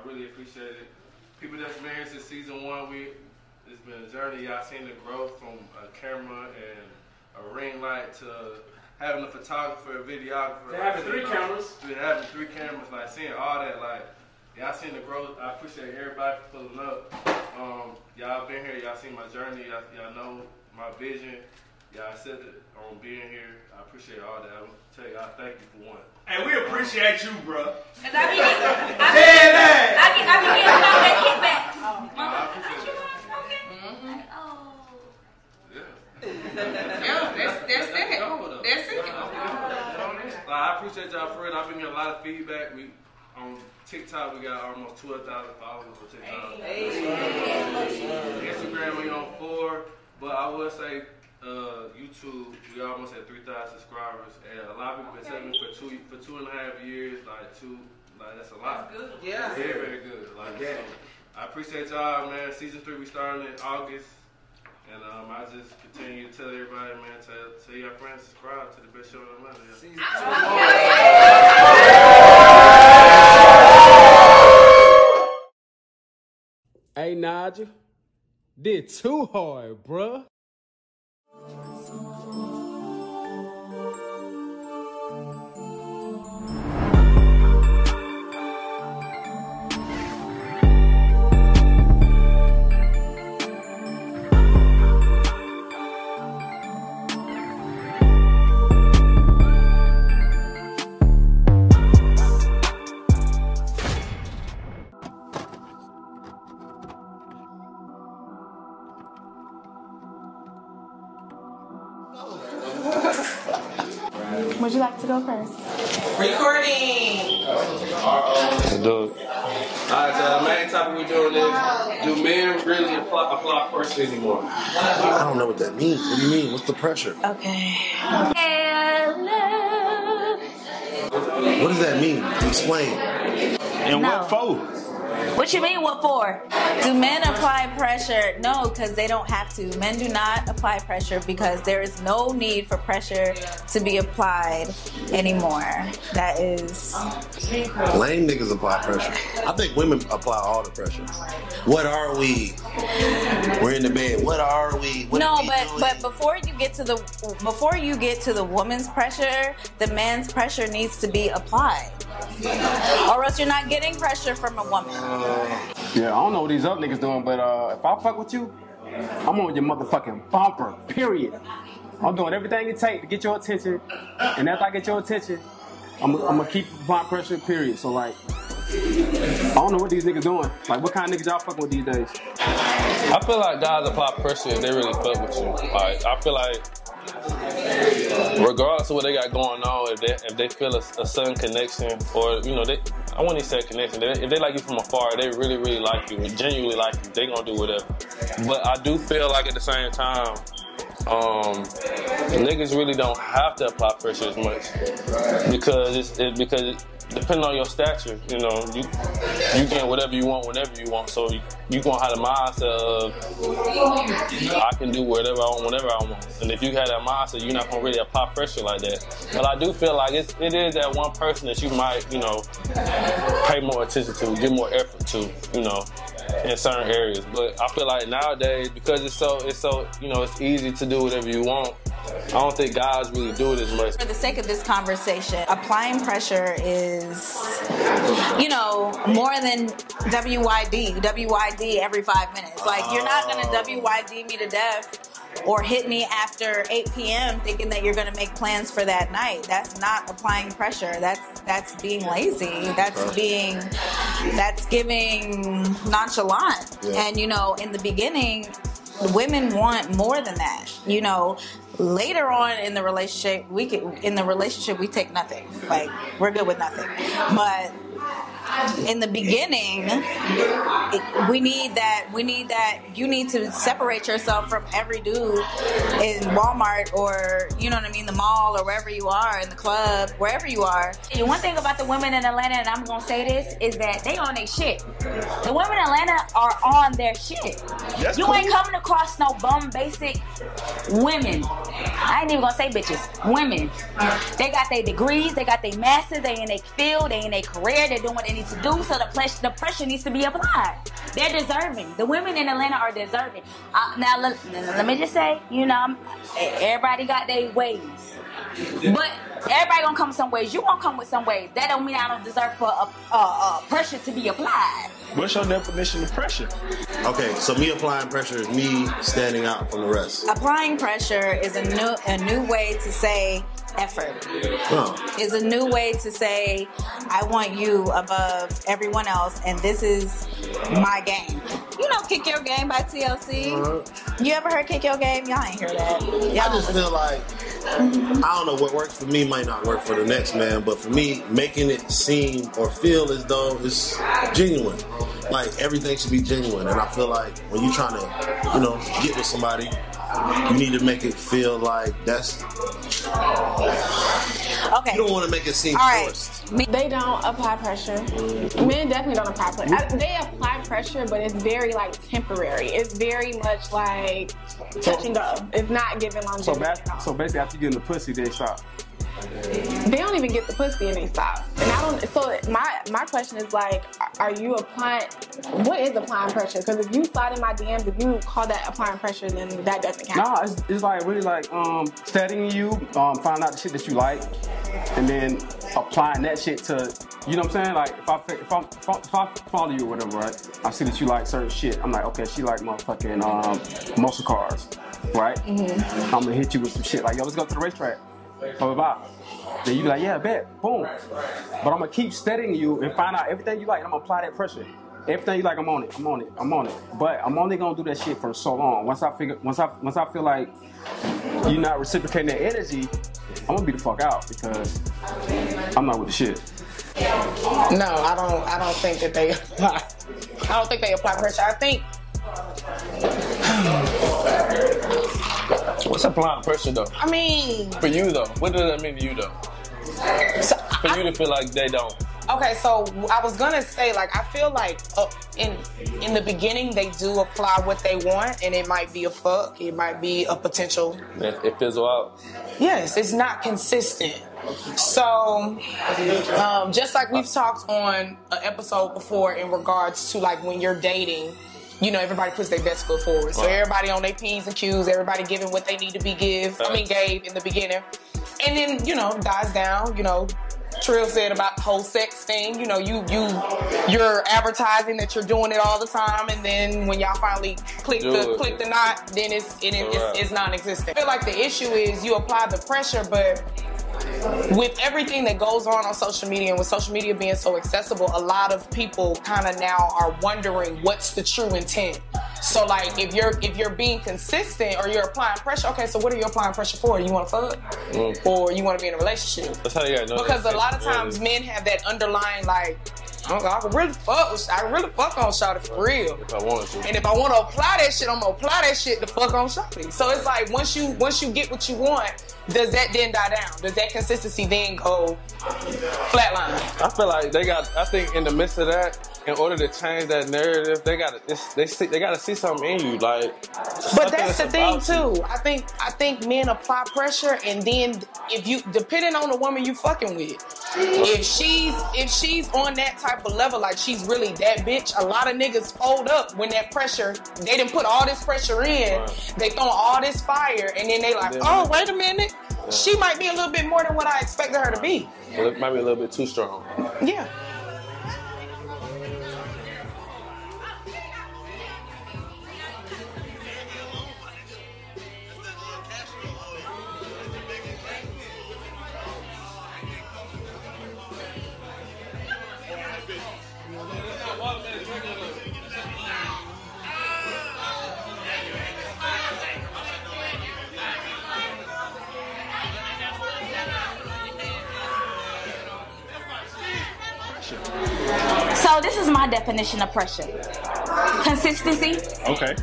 I really appreciate it. People that's been here since season one, we it's been a journey. Y'all seen the growth from a camera and a ring light to having a photographer, a videographer. To having three know, cameras. To having three cameras, like seeing all that, like y'all seen the growth. I appreciate everybody for pulling up. Um, y'all been here. Y'all seen my journey. Y'all, y'all know my vision. Y'all said it on being here. I appreciate all that. I'm tell you, I thank you for one. And we appreciate you, bro. Cause I be, I be, I be, I be getting all that kickback. No, I appreciate it. Mm-hmm. Like, oh. Yeah. Yeah, that's that's it. That's it. Like, I appreciate y'all for it. I've been getting a lot of feedback. We on TikTok we got almost twelve thousand followers on TikTok. Instagram we on four, but I would say uh, YouTube we almost at three thousand subscribers, and a lot of people been telling me for two for two and a half years, like two, like that's a lot. good. Yeah. Very very good. Like so, I appreciate y'all, man. Season three we starting in August. And um, I just continue to tell everybody, man, tell, tell your friends, subscribe to the best show in Atlanta. Yeah. Season two. Hey, Nigel. Did too hard, bruh. Go first? Recording. Do it. Alright, so the main topic we're doing is do men really apply, apply pressure anymore? I don't know what that means. What do you mean? What's the pressure? Okay. Hello. What does that mean? Explain. And No. what for? What you mean? What for? Do men apply pressure? No, because they don't have to. Men do not apply pressure because there is no need for pressure to be applied anymore. That is. Lame niggas apply pressure. I think women apply all the pressure. What are we? We're in the bed. What are we? What no, are we but doing? but before you get to the before you get to the woman's pressure, the man's pressure needs to be applied, or else you're not getting pressure from a woman. Yeah, I don't know what these other niggas doing, but uh, if I fuck with you, I'm on your motherfucking bumper, period. I'm doing everything it takes to get your attention, and after I get your attention, I'm, gonna keep applying pressure, period. So, like, I don't know what these niggas doing. Like, what kind of niggas y'all fucking with these days? I feel like guys apply pressure if they really fuck with you. Like I feel like regardless of what they got going on, if they if they feel a, a certain connection or you know they I wouldn't say connection. They, if they like you from afar, they really really like you, genuinely like you. They gonna do whatever. But I do feel like at the same time. Um, niggas really don't have to apply pressure as much because it's it, because depending on your stature, you know, you you get whatever you want whenever you want. So you, you gonna have the mindset of I can do whatever I want whenever I want. And if you have that mindset, you're not gonna really apply pressure like that. But I do feel like it's, it is that one person that you might, you know, pay more attention to, give more effort to, you know, in certain areas. But I feel like nowadays, because it's so, it's so, you know, it's easy to do whatever you want. I don't think guys really do it as much. For the sake of this conversation, applying pressure is, you know, more than WYD. WYD every five minutes. Like, you're not gonna oh. WYD me to death or hit me after 8 p.m. thinking that you're gonna make plans for that night. That's not applying pressure. That's that's being lazy. That's being that's giving nonchalant. Yeah. And you know, in the beginning, women want more than that. You know, later on in the relationship, we can in the relationship we take nothing. Like we're good with nothing. But in the beginning, we need that. We need that. You need to separate yourself from every dude in Walmart or you know what I mean, the mall or wherever you are in the club, wherever you are. And one thing about the women in Atlanta, and I'm gonna say this, is that they on their shit. The women in Atlanta are on their shit. That's you cool. ain't coming across no bum basic women. I ain't even gonna say bitches. Women. They got their degrees, they got their masters, they in their field, they in their career, they're doing what they need need to do. So the pressure, the pressure needs to be applied. They're deserving. The women in Atlanta are deserving. Uh, now, let, let me just say, you know, I'm- everybody got their ways, but everybody gonna come some ways. You gonna come with some ways. That don't mean I don't deserve for a, a, a pressure to be applied. What's your definition of pressure? Okay, so me applying pressure is me standing out from the rest. Applying pressure is a new a new way to say effort. Is a new way to say I want you above everyone else, and this is my game. You know, Kick Your Game by TLC. Uh-huh. You ever heard Kick Your Game? Y'all ain't hear that. Y'all I just feel like I don't know what works for me might not work for the next man, but for me, making it seem or feel as though it's genuine. Like everything should be genuine, and I feel like when you're trying to, you know, get with somebody, you need to make it feel like that's. Okay. You don't want to make it seem All right. forced. They don't apply pressure. Men definitely don't apply pressure. I- They apply pressure, but it's very like temporary. It's very much like touch and go. It's not giving So, longevity. bas- at so basically, after you get in the pussy, they stop. They don't even get the pussy and they stop. And I don't. So my my question is like, are you applying? What is applying pressure? Because if you slide in my DMs, if you call that applying pressure, then that doesn't count. Nah, it's, it's like really like um, studying you, um, find out the shit that you like, and then applying that shit to, you know what I'm saying? Like if I if I, if I, if I follow you or whatever, right? I see that you like certain shit. I'm like, okay, she like motherfucking um, muscle cars, right? Mm-hmm. I'm gonna hit you with some shit like, yo, let's go to the racetrack. Blah blah blah. Then you be like, yeah, bet, boom. But I'm gonna keep studying you and find out everything you like, and I'm gonna apply that pressure. Everything you like, I'm on it. I'm on it. I'm on it. But I'm only gonna do that shit for so long. Once I figure, once I once I feel like you're not reciprocating that energy, I'm gonna be the fuck out because I'm not with the shit. No, I don't. I don't think that they apply. I don't think they apply pressure. I think What's applying pressure though? I mean, For you though, what does that mean to you though? so, For you to feel like they don't. okay. So I was gonna say, like, I feel like uh, in in the beginning they do apply what they want, and it might be a fuck, it might be a potential. It, it fizzle out. Yes, it's not consistent. So, um, just like we've talked on an episode before in regards to like when you're dating, you know, everybody puts their best foot forward. So Right. everybody on their P's and Q's, everybody giving what they need to be give. I mean, gave in the beginning, and then you know dies down. You know, Trill said about the whole sex thing. You know, you you you're advertising that you're doing it all the time, and then when y'all finally click Do the it. click the knot, then it's it, Right. it's, it's non-existent. I feel like the issue is you apply the pressure, but with everything that goes on on social media and with social media being so accessible, a lot of people kind of now are wondering what's the true intent. So like if you're if you're being consistent or you're applying pressure, okay, so what are you applying pressure for? You want to fuck mm. or you want to be in a relationship? That's how you know. Because a lot of times really. men have that underlying like, oh, I can really fuck, with- I really fuck on Shawty for real. If I wanted to. And if I want to apply that shit, I'm gonna apply that shit to fuck on Shawty. So it's like once you once you get what you want, does that then die down? Does that consistency then go flatline? I feel like they got. I think in the midst of that, in order to change that narrative, they got to. They see. They got to see something in you, like. But that's the thing too. I think I think men apply pressure, and then if you depending on the woman you fucking with, if she's if she's on that type of level, like she's really that bitch, a lot of niggas fold up when that pressure. They didn't put all this pressure in. Right. They throw all this fire, and then they like, Then- oh wait a minute, she might be a little bit more than what I expected her to be. Well, it might be a little bit too strong. Yeah. Definition of pressure: consistency. Okay.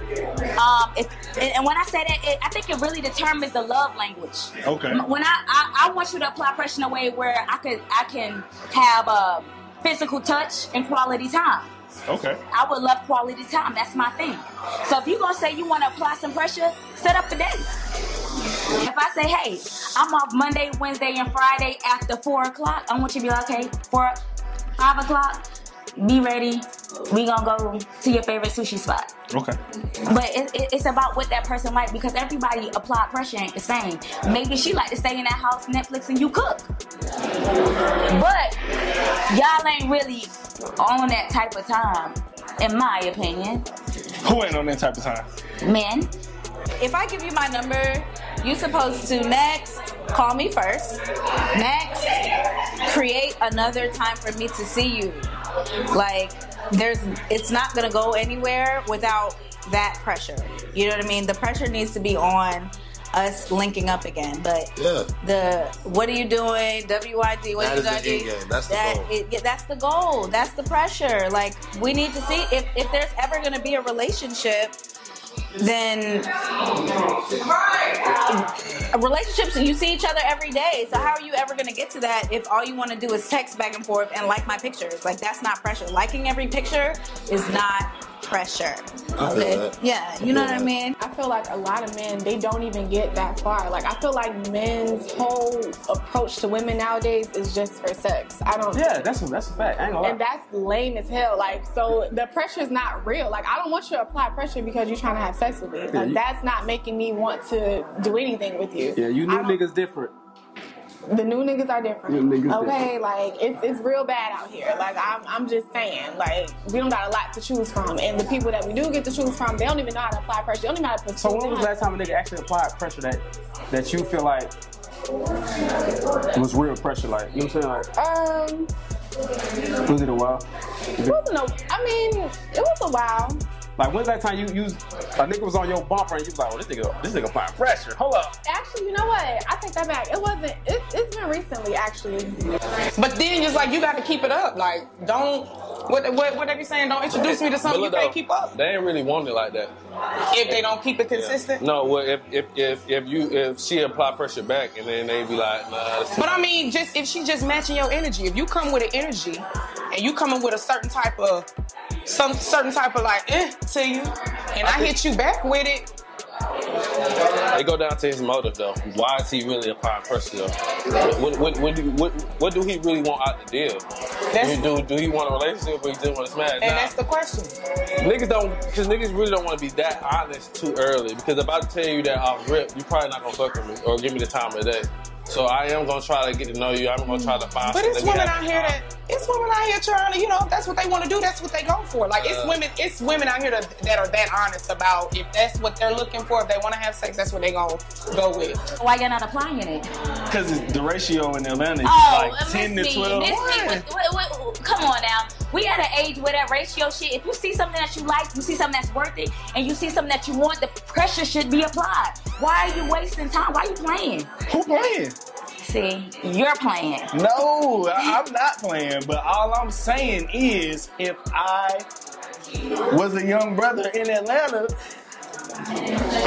Um, if, and when I say that, it, I think it really determines the love language. Okay. When I, I I want you to apply pressure in a way where I could I can have a physical touch and quality time. Okay. I would love quality time. That's my thing. So if you're gonna say you want to apply some pressure, set up a date. If I say, hey, I'm off Monday, Wednesday, and Friday after four o'clock, I want you to be like, okay, four, five o'clock. Be ready. We gonna go to your favorite sushi spot. Okay. But it, it, it's about what that person like because everybody applied pressure ain't the same. Maybe she like to stay in that house, Netflix, and you cook. But y'all ain't really on that type of time, in my opinion. Who ain't on that type of time? Men, If I give you my number, you're supposed to next call me first. Next, create another time for me to see you. Like there's it's not gonna go anywhere without that pressure. You know what I mean? The pressure needs to be on us linking up again. But Yeah. the what are you doing? WYD, what That are you the gonna do? game. That's the that, goal. it- yeah, that's the goal. That's the pressure. Like we need to see if if there's ever gonna be a relationship then relationships you see each other every day so how are you ever going to get to that if all you want to do is text back and forth and like my pictures like that's not pressure liking every picture is not pressure I feel that. yeah you know what i mean I feel like a lot of men they don't even get that far. Like I feel like men's whole approach to women nowadays is just for sex. I don't. Yeah, that's a, that's a fact. I ain't And that's lame as hell. Like, so the pressure is not real. Like, I don't want you to apply pressure because you're trying to have sex with me. Yeah, Like, you- that's not making me want to do anything with you. Yeah, you new don't- niggas different. The new niggas are different. New niggas okay, like it's it's real bad out here. Like I'm I'm just saying, like we don't got a lot to choose from, and the people that we do get to choose from, they don't even know how to apply pressure. They don't even know how to put. So when was the last time a nigga actually applied pressure that that you feel like was real pressure? Like you know what I'm Um, saying? Like was it a while? it wasn't a. I mean, it was a while. Like when's that time you used a nigga was on your bumper and you was like, oh this nigga this nigga applying pressure. Hold up. Actually, you know what? I take that back. It wasn't. It, it's been recently, actually. But then just like you got to keep it up. Like don't what what what they be saying? Don't introduce me to something you can't though, keep up. They ain't really want it like that. If they don't keep it consistent. No, well, if if if, if you if she apply pressure back and then they be like, nah. But I mean, just if she just matching your energy, if you come with an energy and you coming with a certain type of some certain type of like eh to you, and I hit you back with it, It go down to his motive though. Why is he really a applying pressure though? What what what do, what, what do he really want out the deal? Do, do, do he want a relationship or he just want to smash? and that's the question. Niggas don't, because niggas really don't want to be that honest too early. Because if I tell you that off rip, you probably not gonna fuck with me or give me the time of day. So I am gonna try to get to know you. I'm gonna try to find. But it's women out here common. that it's women out here trying to, you know, that's what they want to do, that's what they go for. Like it's Uh. women, it's women out here that, that are that honest about if that's what they're looking for, if they want to have sex, that's what they gonna go with. why you're not applying it? Because the ratio in Atlanta is Oh, like miss 10 to 12. miss me. What? Wait, wait, wait, come on now. We at an age where that ratio shit. If you see something that you like, you see something that's worth it, and you see something that you want, the pressure should be applied. Why are you wasting time? Why are you playing? Who playing? See, you're playing. No, I- I'm not playing. But all I'm saying is, if I was a young brother in Atlanta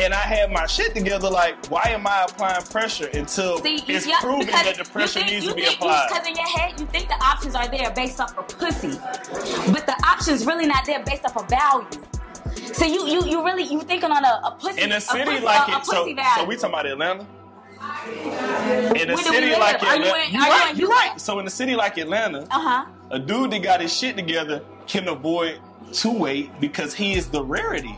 and I had my shit together, like, why am I applying pressure until See, it's yeah, proven that the pressure think- needs to be think- applied? Because in your head, you think the options are there based off of pussy, but the options really not there based off of value. So you you you really you thinking on a, a pussy In a a city pussy, like a, a it, so, so we talking about Atlanta. In a Where do we city like Are you Atlanta, in- you right, you right. So in a city like Atlanta, uh huh. a dude that got his shit together can avoid two weight because he is the rarity.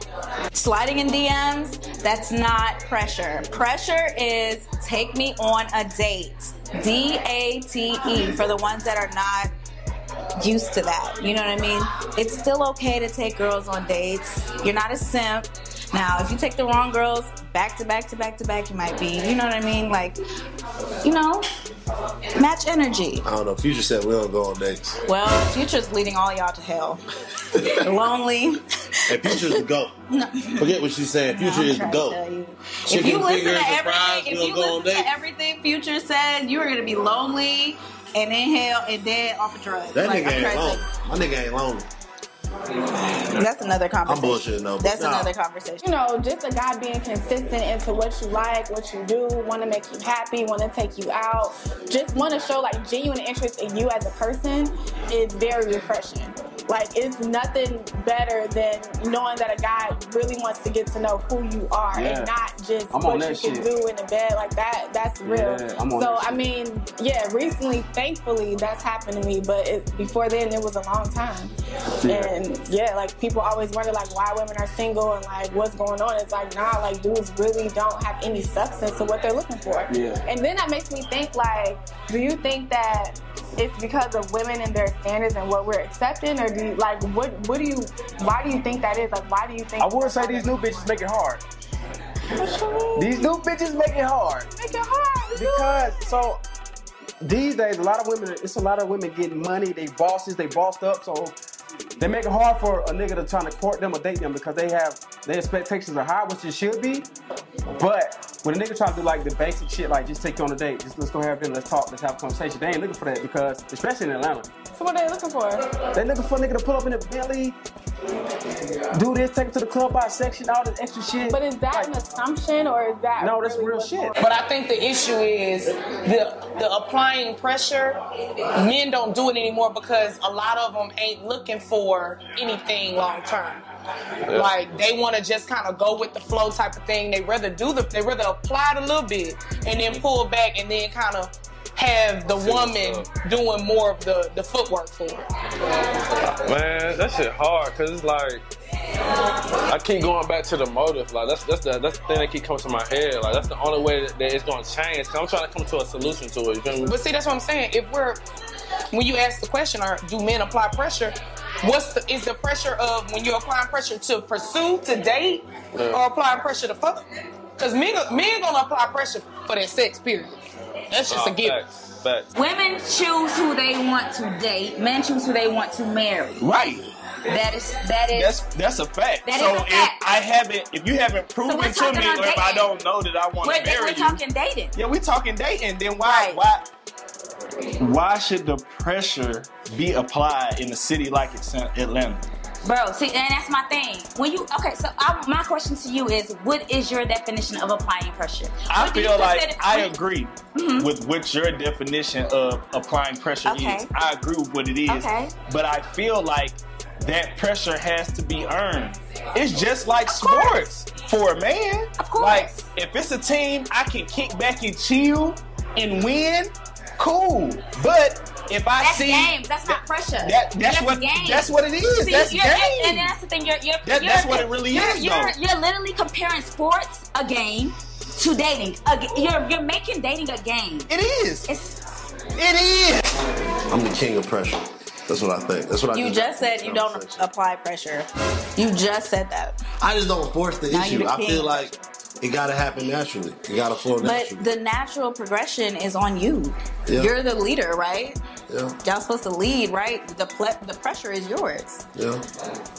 Sliding in DMs, that's not pressure. Pressure is take me on a date. D A T E for the ones that are not used to that. You know what I mean? It's still okay to take girls on dates. You're not a simp. Now, if you take the wrong girls back to back to back to back, you might be. You know what I mean? Like, you know, match energy. I don't know. Future said we don't go on dates. Well, Future's leading all y'all to hell. Lonely. And Future's the GOAT. Forget what she's saying. Future I'm is the GOAT. you. If you listen to fries, everything, if you listen to everything Future says, you are gonna be lonely and in hell and dead off of drugs. That Like, nigga ain't trying lonely. My nigga ain't lonely. That's another conversation. I'm bullshitting though, That's nah. another conversation. You know, just a guy being consistent into what you like, what you do, want to make you happy, want to take you out, just want to show like genuine interest in you as a person is very refreshing. Like it's nothing better than knowing that a guy really wants to get to know who you are Yeah. and not just I'm what you that can shit. do in the bed. Like that, that's real. Yeah, so I mean, yeah, recently, thankfully, that's happened to me. But it, before then, it was a long time. And yeah, like people always wonder like why women are single and like what's going on. It's like nah, like dudes really don't have any substance to what they're looking for. Yeah. And then that makes me think like, do you think that it's because of women and their standards and what we're accepting, or do you like what what do you why do you think that is? Like why do you think I would say these new bitches make it hard. These new bitches make it hard. make it hard? Because so these days a lot of women it's a lot of women getting money, they bosses, they bossed up, so they make it hard for a nigga to try to court them or date them because they have their expectations are high, which it should be. But when a nigga try to do like the basic shit, like just take you on a date, just let's go have dinner, let's talk, let's have a conversation. They ain't looking for that because, especially in Atlanta, So what are they looking for? they looking for a nigga to pull up in a Bentley, do this, take it to the club by section, all this extra shit. But is that an assumption or is that No, that's really real shit. going? But I think the issue is the the applying pressure. Men don't do it anymore because a lot of them ain't looking for anything long term. Like they want to just kind of go with the flow type of thing. They rather do the they rather apply it a little bit and then pull back and then kind of have the woman doing more of the the footwork for it. Man, that shit hard because it's like I keep going back to the motive. Like that's that's the that's the thing that keep coming to my head. Like that's the only way that, that it's gonna change. Cause I'm trying to come to a solution to it. You me? But see, that's what I'm saying. If we're when you ask the question, are do men apply pressure? What's the is the pressure of when you're applying pressure to pursue, to date, or applying pressure to fuck? Because men men gonna apply pressure for their sex. Period. That's just a Oh, given. facts, facts. Women choose who they want to date. Men choose who they want to marry. Right. That is that is. That's that's a fact. That is so a if fact. I haven't, if you haven't proven we're to me, or if I don't know that I want we're, to marry we're you, talking dating. yeah, we're talking dating. Then why Right. why why should the pressure be applied in a city like it's Atlanta? Bro, see, and that's my thing. When you okay, so I, my question to you is, what is your definition of applying pressure? I What feel like consider- I agree mm-hmm. with what your definition of applying pressure Okay. is. I agree with what it is. Okay. But I feel like that pressure has to be earned. It's just like sports for a man. Of course. Like if it's a team I can kick back and chill and win, cool. But if I That's see games. That's not pressure. that that's what games. that's what it is. See, that's you're- game. And that's the thing. You're, you're, That- you're, that's what it really you're, is, You're, though. you're literally comparing sports, a game, to dating. A, g- you're you're making dating a game. it is. It's It is. I'm the king of pressure. That's what I think. That's what I You just just said you don't apply pressure. You just said that. I just don't force the Now issue. the I feel like it gotta happen naturally. It gotta flow naturally. But the natural progression is on you. Yeah. You're the leader, right? yeah, Y'all supposed to lead, right? The ple- the pressure is yours, yeah.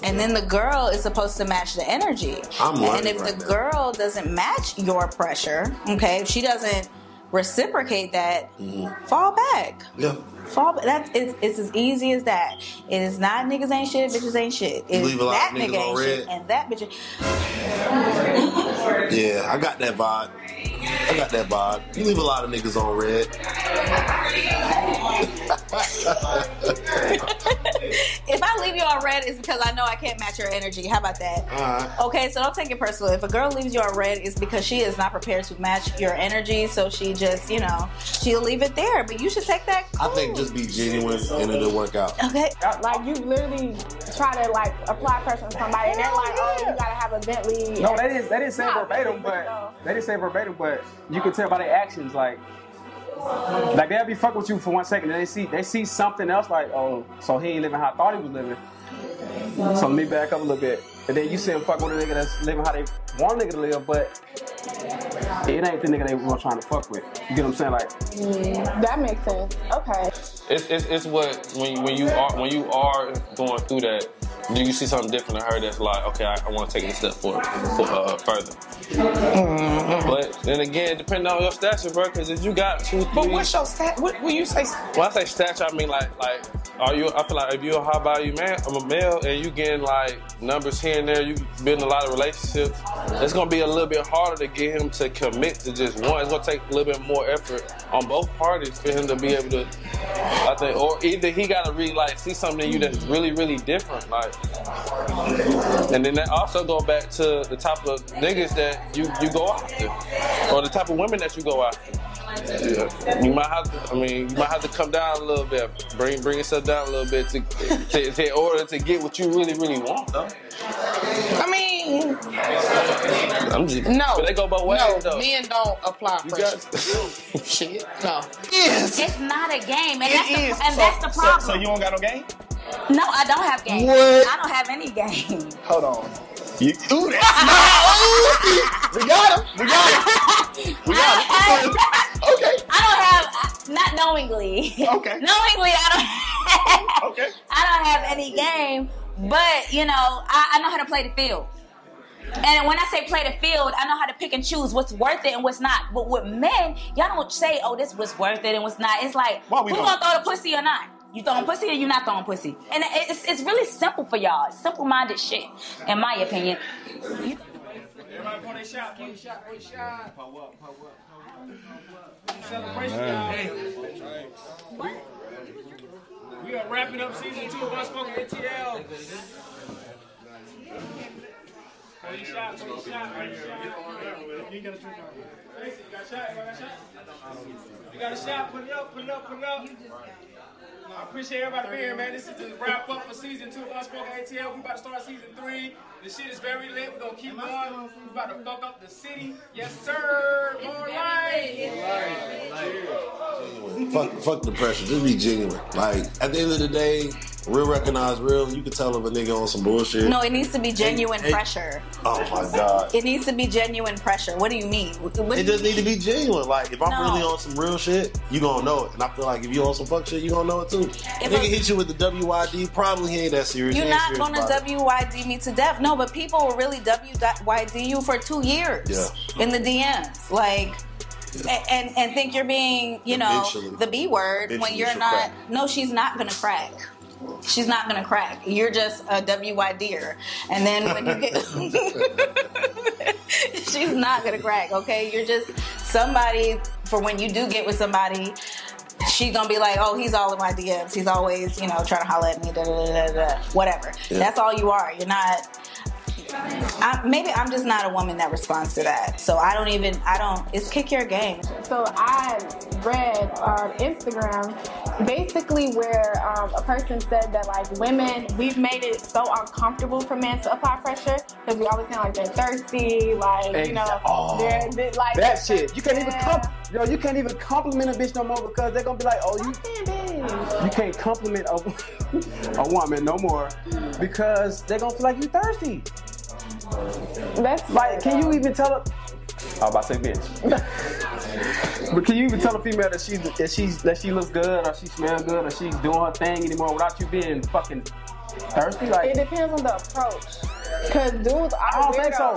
and then the girl is supposed to match the energy. I'm and if right the now. girl doesn't match your pressure, okay, if she doesn't reciprocate that, Mm-hmm. fall back. Yeah. Fall back. That is it's it's as easy as that. It is not niggas ain't shit, bitches ain't shit. It's leave a lot that nigga ain't red. shit, and that bitch. Yeah, I got that vibe. I got that vibe. You leave a lot of niggas on red. If I leave you on red, it's because I know I can't match your energy. How about that? Alright. Okay, so don't take it personal. If a girl leaves you on red, it's because she is not prepared to match your energy. So she just, you know, she'll leave it there. But you should take that. I think just be genuine and it'll work out. okay. Like you literally try to like apply pressure on somebody, and they're like, "Oh, you gotta have a Bentley." No, they didn't. They didn't say verbatim, but no. they didn't say verbatim. But you can tell by their actions, like, like they'll be fucking with you for one second, and they see they see something else, like, oh, so he ain't living how I thought he was living. So let me back up a little bit, and then you see him fuck with a nigga that's living how they want a nigga to live, but it ain't the nigga they were trying to fuck with. You get what I'm saying? Like, That makes sense. Okay. It's, it's, it's what when when you are when you are going through that, do you see something different in her that's like, okay, I, I want to take it a step forward, for, uh, further? Mm-hmm. But then again, depending on your stature, bro, because if you got two, three. But what's your stat? What when you say? When I say stature, I mean like like are you? I feel like if you're a high value man, I'm a male, and you getting like numbers here and there, you building a lot of relationships. It's gonna be a little bit harder to get him to commit to just one. It's gonna take a little bit more effort on both parties for him to be able to. I think, or either he gotta really like see something in you that's really really different, like. And then that also go back to the type of niggas that you you go after, or the type of women that you go after. Yeah. You might have to. I mean, you might have to come down a little bit, bring bring yourself down a little bit to, to, to in order to get what you really really want, though. I mean, I'm just no. But they go both ways, no, though. men don't apply You pressure. got- Shit, no. It's not a game, and that's the, and So- that's the problem. So, you don't got no game? no, I don't have game. What? I don't have any game. Hold on. You, ooh, that's not. we got him. We got him. We got him. Okay. I don't have not knowingly. Okay. knowingly, I don't. Okay. I don't have any game, but you know, I, I know how to play the field. And when I say play the field, I know how to pick and choose what's worth it and what's not. But with men, y'all don't say, "Oh, this was worth it and what's not." It's like, Why who we gonna throw the pussy or not? You throwing pussy or you not throwing pussy? And it's, it's really simple for y'all. It's simple-minded shit, in my opinion. You- Everybody pour their shot, pour their shot, pour their shot. Pull up, pull up, pull up. Celebration, y'all. Hey. We, we are wrapping up season two of Unspoken ATL. Your shot. You got a you got a shot? You got a shot? You got a shot? Put it up, put it up, put it up. I appreciate everybody being here, man. This is the wrap up for season two of Unspoken ATL. We about to start season three. The shit is very lit. We're gonna keep going. We about to fuck up the city. Yes, sir. All right. Fuck, fuck the pressure. Just be genuine. Like at the end of the day, real recognize real. You can tell if a nigga on some bullshit. No, it needs to be genuine Hey, hey. pressure. Oh my god. It needs to be genuine pressure. What do you mean? What- what It do just need to be genuine. Like if I'm No. really on some real shit, you gonna know it. And I feel like if you on some fuck shit, you gonna know it too. If nigga a- hit you with the WYD, probably he ain't that serious. You're He not serious going to. WYD me to death. No, but people will really WYD you for two years Yeah. in the DMs. Like, a- and, and think you're being, you know, Eventually. the B word when you're not. crack. No, she's not going to crack. She's not going to crack. You're just a WYDer. And then when you get. she's not going to crack, okay? You're just somebody for when you do get with somebody. She's gonna be like, oh, he's all in my DMs. He's always, you know, trying to holler at me, da da da da da. Whatever. Yeah. That's all you are. You're not. I, maybe I'm just not a woman that responds to that. So I don't even. I don't. It's kick your game. So I read on Instagram basically where um, a person said that like women, we've made it so uncomfortable for men to apply pressure because we always sound like they're thirsty, like you know, Oh, they're, they're like that shit. You can't even Yeah. comp- yo, you can't even compliment a bitch no more because they're gonna be like, oh, you you can't compliment a, a woman no more because they're gonna feel like you thirsty. That's like, can you even tell her? I was about to say bitch. but can you even tell a female that she's that she's that she looks good or she smells good or she's doing her thing anymore without you being fucking thirsty? Like It depends on the approach. Cause dudes are I don't think so.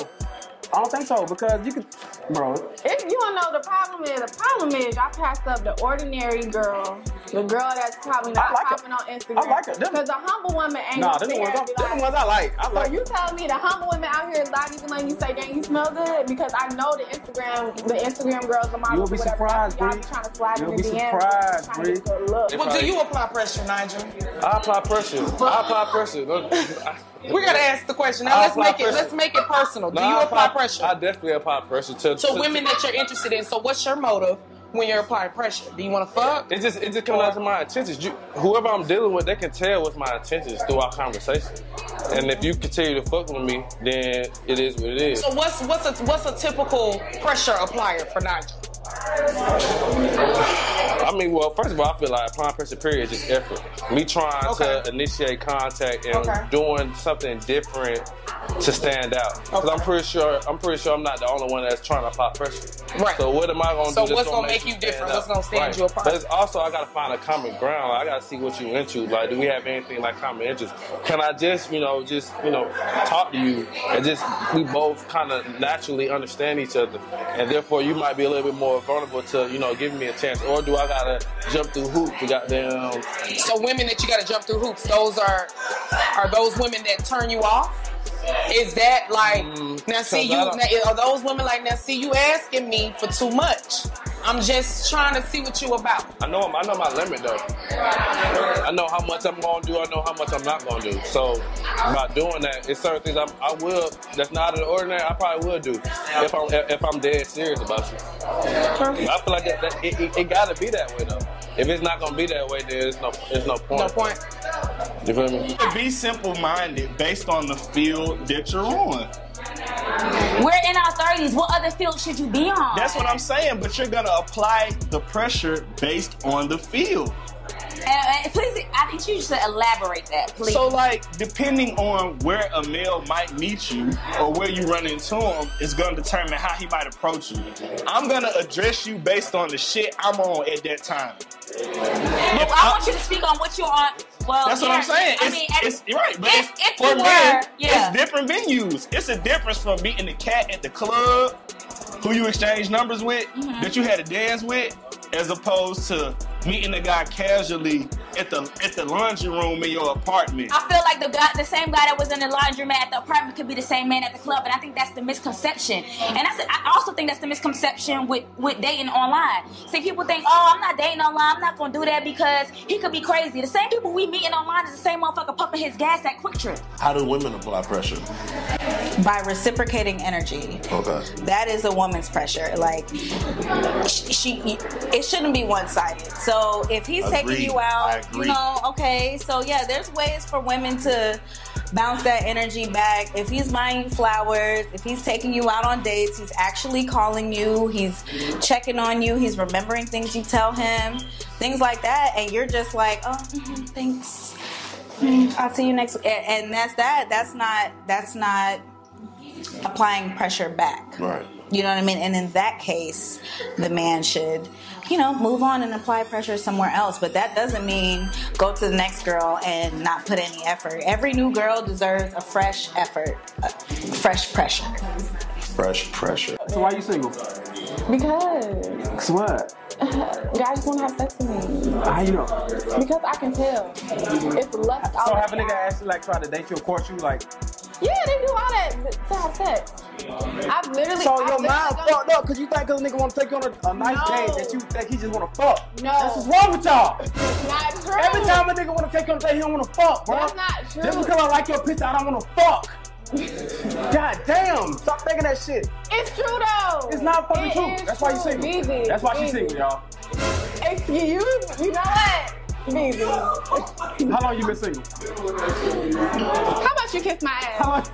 I don't think so because you could, bro. If you don't know the problem is, the problem is y'all passed up the ordinary girl, the girl that's probably not I like her. popping on Instagram. I like her. Them- Because a humble woman ain't Nah, gonna them the sit ones here I- and be them the like, ones I like. I like So you telling me the humble women out here is not even letting you say, "Dang, you smell good"? Because I know the Instagram, the Instagram girls, the models, You'll be whatever, surprised, y'all be trying to slide You'll in the be DMs, surprised, trying to get a. Well, do you apply pressure, Nigel? I apply pressure. I apply pressure. No, We gotta ask the question. Now I let's make it. Let's make it personal. Do you I apply pressure I definitely apply pressure to, to to women that you're interested in? So what's your motive when you're applying pressure? Do you want to fuck? It just it just comes down to my intentions. You, whoever I'm dealing with, they can tell what's my intentions through our conversation. And if you continue to fuck with me, then it is what it is. So what's what's a what's a typical pressure applier for Nigel? I mean, well, first of all, I feel like applying pressure period is just effort. Me trying Okay. to initiate contact and Okay. doing something different to stand out. Because I'm pretty sure I'm pretty sure I'm not the only one that's trying to apply pressure. Right. So what am I gonna So do? that's what's gonna make you different? What's gonna stand you apart? But it's also I gotta find a common ground. I gotta see what you into. Like, do we have anything like common interests? Can I just you know just you know talk to you and just we both kind of naturally understand each other, and therefore you might be a little bit more vulnerable to you know giving me a chance, or do I gotta jump through hoops to goddamn? So women that you got to jump through hoops, those are are those women that turn you off? Is that like now? See Mm, 'cause you now, are those women like now? See you asking me for too much. I'm just trying to see what you about. I know I know my limit though. I know how much I'm gonna do. I know how much I'm not gonna do. So by doing that, it's certain things I'm, I will. That's not out of the ordinary. I probably will do if I'm if I'm dead serious about you. I feel like that, that it, it, it gotta be that way though. If it's not gonna be that way, then it's no there's no point. No point. You feel me? Be simple minded based on the field that you're on. We're in our 30s. What other field should you be on? That's what I'm saying, but you're gonna apply the pressure based on the field. And, and please, I need you to elaborate that, please. So, like, depending on where a male might meet you or where you run into him, is gonna determine how he might approach you. I'm gonna address you based on the shit I'm on at that time. But I want you to speak on what you're on. Well, That's what I'm saying. I It's, mean, at- it's right, but if, it's, if for you men, yeah. it's different venues. It's a difference from meeting the cat at the club, who you exchange numbers with, Mm-hmm. that you had to dance with, as opposed to meeting the guy casually at the at the laundry room in your apartment. I feel like the guy, the same guy that was in the laundromat at the apartment could be the same man at the club, and I think that's the misconception. And that's, I also think that's the misconception with with dating online. See, people think, oh, I'm not dating online. I'm not gonna do that because he could be crazy. The same people we meeting online is the same motherfucker pumping his gas at QuikTrip. How do women apply pressure? By reciprocating energy. Okay. That is a woman's pressure. Like she, she it shouldn't be one sided. So if he's taking you out, you know, okay. So yeah, there's ways for women to bounce that energy back. If he's buying you flowers, if he's taking you out on dates, he's actually calling you, he's checking on you, he's remembering things you tell him, things like that, and you're just like, oh, mhm, thanks. Mm, I'll see you next. And that's that. That's not. That's not applying pressure back. Right. You know what I mean? And in that case, the man should, you know, move on and apply pressure somewhere else. But that doesn't mean go to the next girl and not put any effort. Every new girl deserves a fresh effort, uh, fresh pressure. Fresh pressure. So why are you single? Because Cause what? guys want to have sex with me. How you know? Because I can tell. It's lust. So have a nigga actually like try to date you or court you like? Yeah, they do all that to have sex. I've literally. So I've your mind fucked up because you think cause a nigga want to take you on a, a nice No. date that you think he just want to fuck. No. That's what's wrong with y'all. Not true. Every time a nigga want to take you on a date, he don't want to fuck, bro. That's not true. Just because I like your picture, I don't want to fuck. God damn! Stop thinking that shit. It's true though. It's not fucking It true. That's why you true. single. Easy. That's why she Easy. single, y'all. Excuse you. You know what? Easy. How long you been single? How about you kiss my ass? How long?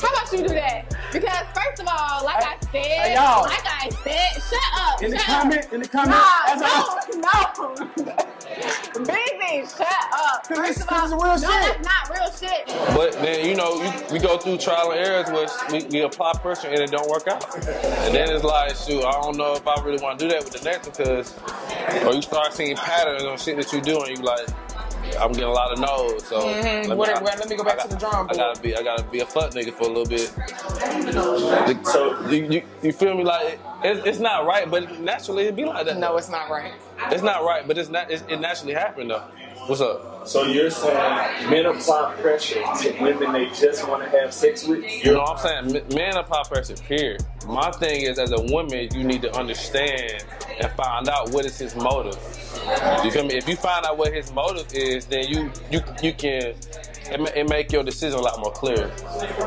How about you do that? Because first of all, like I said, Hey, y'all. like I said, shut up. In the shut comment, up. in the comment. Nah, as I- no, no. Busy, shut up. First this- of this all, is real no, shit. that's not real shit. But then you know you, we go through trial and errors where we, we apply pressure and it don't work out, and then it's like shoot I don't know if I really want to do that with the next because or you start seeing patterns on shit that you do and you like I'm getting a lot of no's so Mhm. let, me, I- let me go back I to the got- drawing I gotta be I gotta be a fuck nigga for a little bit. So you, you, you feel me like it's, it's not right, but naturally it'd be like that. No, it's not right. It's not right, but it's not. It's, it naturally happened though. What's up? So you're saying men apply pressure to women they just want to have sex with? You know what I'm saying? M- Men apply pressure, period. My thing is, as a woman, you need to understand and find out what is his motive. You feel me? If you find out what his motive is, then you you you can it, it make your decision a lot more clear.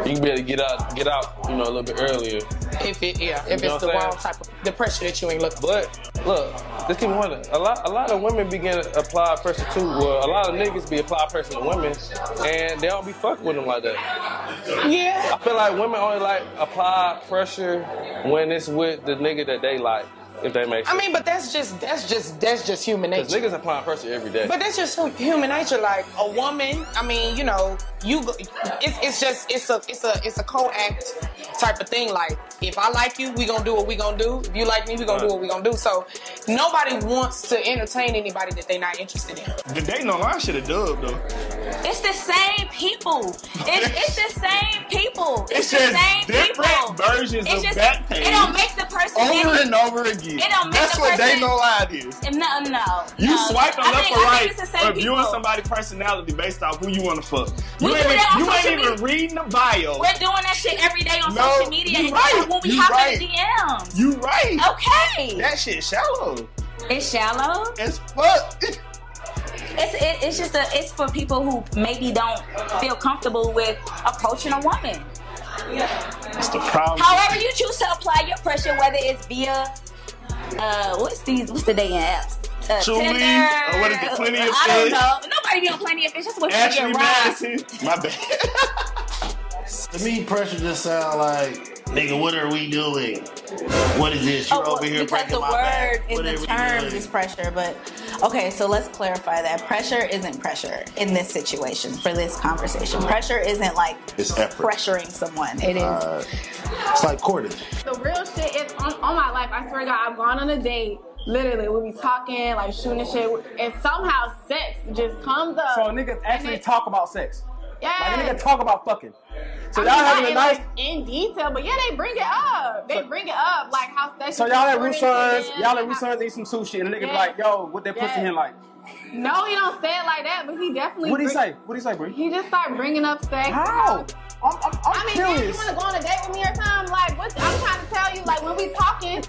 You can be able to get out get out, you know, a little bit earlier. If it, yeah, if You know it's the what wrong type of the pressure that you ain't looking for. But look, let's keep wondering. A lot, a lot of women begin to apply pressure to. Well, a lot of niggas be apply pressure to women, and they don't be fucking with them like that. Yeah. I feel like women only like apply pressure when it's with the nigga that they like. If that makes I mean, but that's just that's just that's just human Because nature. niggas applying pressure every day. But that's just human nature. Like a woman, I mean, you know, you go, it's, it's just it's a it's a it's a co-act type of thing. Like if I like you, we gonna do what we gonna do. If you like me, we gonna do what we gonna do. So nobody wants to entertain anybody that they not interested in. The dating online should have dub though. It's the same people. It's, it's the same people. It's It's, the just same different people. versions it's of just, Backpage It don't make the person Over any- and over again. It don't make That's the what person- dating online is. No, no. You no. swiping I left think- or right, think it's the same reviewing people. somebody's personality based off who you want to fuck. You do ain't, that you ain't even reading the bio. We're doing that shit every day on No, social media. you and right. When we You hop right. in the DMs. You right. Okay. That shit shallow. It's shallow. It's fuck. It's it, it's just a it's for people who maybe don't feel comfortable with approaching a woman. That's the problem. However, you choose to apply your pressure, whether it's via uh what's these what's the dating apps? Uh, Truly, Tinder, or what is it, Plenty of I don't know. Nobody be on plenty of fish. That's what you Ashley get robbed. Madison. My bad. To me, pressure just sound like, nigga, what are we doing? What is this? You're Oh, over here because breaking the my word back. in What the are we terms doing? is pressure, but okay, so let's clarify that pressure isn't pressure in this situation for this conversation. Pressure isn't like It's effort. pressuring someone. It is. Uh, it's like courting. The real shit is on, on my life. I swear to God, I've gone on a date. Literally, we'll be talking, like shooting and shit, and somehow sex just comes up. So niggas actually talk about sex. Yeah. Like nigga talk about fucking. So I y'all mean, having a nice. like, in detail, but yeah, they bring it up. They bring it up, like how sex. So y'all at important Ruson's, to them, y'all at how- eat some sushi, and the nigga be like, "Yo, what that pussy Yes. in like?" No, he don't say it like that, but he definitely. What do he say? What do he say, Bree? He just start bringing up sex. How? I'm, I'm, I'm I mean, man, you want to go on a date with me or something? Like, what? I'm trying to tell you, like, when we talking,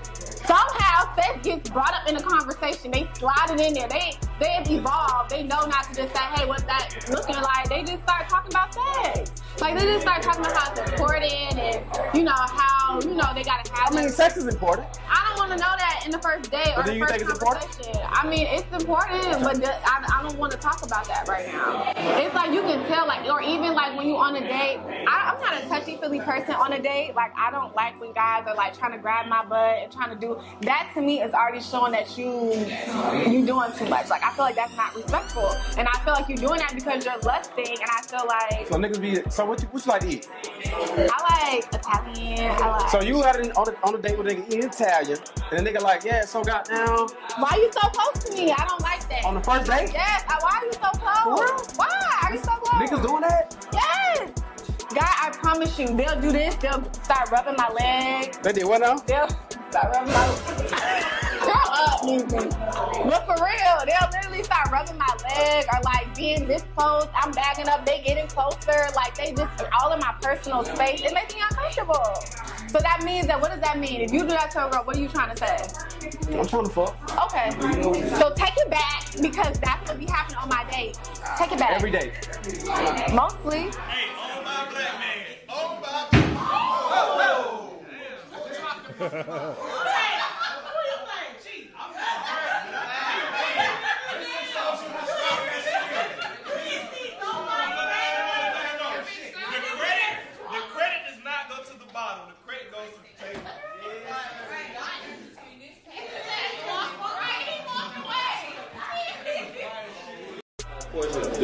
somehow sex gets brought up in the conversation. They slide it in there. They they have evolved. They know not to just say, hey, what's that looking like? They just start talking about sex. Like, they just start talking about how it's important and, you know, how, you know, they got to have I mean, it. sex is important. I don't want to know that in the first date or But the first conversation. I mean, it's important, but the, I, I don't want to talk about that right now. It's like you can tell, like, or even like when you on a date. I, I'm not a touchy feely person on a date. Like, I don't like when guys are like trying to grab my butt and trying to do that. To me, is already showing that you you're doing too much. Like, I feel like that's not respectful, and I feel like you're doing that because you're lusting. And I feel like So niggas be. So what you, what you like to eat? I like Italian. I like. So you had an, on, a, on a date with a nigga eating Italian, and the nigga like, yeah, so goddamn. Why you so close to me? I don't like that. On the first date? Yes. Why are you so close? Why are you so close? Niggas doing that? Yes. God, I promise you, they'll do this. They'll start rubbing my leg. They did what now? They'll start rubbing my. Grow up, Newsy. But for real, they'll literally start rubbing my leg or like being this close. I'm bagging up. They getting closer. Like they just all in my personal space. It makes me uncomfortable. So that means that what does that mean? If you do that to a girl, what are you trying to say? I'm trying to fuck. Okay. So take it back because that's what be happening on my dates. Take it back. Every day. Mostly. The credit, the credit does not go to the bottom. The credit goes to the table. Do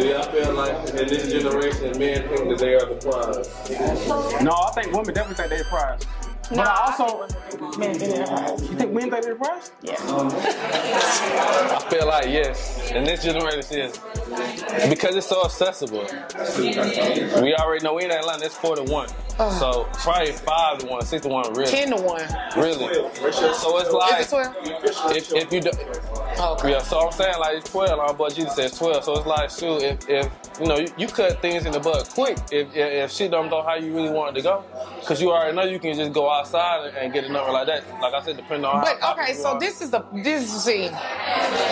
y'all feel like in this generation, men think that they are the prize? No, I think women definitely think they're the prize. But I also, men think they're prize. You think men think they're prize? Yeah. I feel like yes. In this generation, yes. Because it's so accessible. We already know we in Atlanta, it's four to one. Ah. So probably five to one, six to one, really. Ten to one. Really. So it's like Is it twelve? if, if you do, yeah. So I'm saying like it's twelve. Our boy Jesus says twelve. So it's like shoot, if, if you know you, you cut things in the butt quick. If, if if shit don't go how you really want it to go, because you already know you can just go outside and, and get a number like that. Like I said, depending on But how. okay, so this is the this see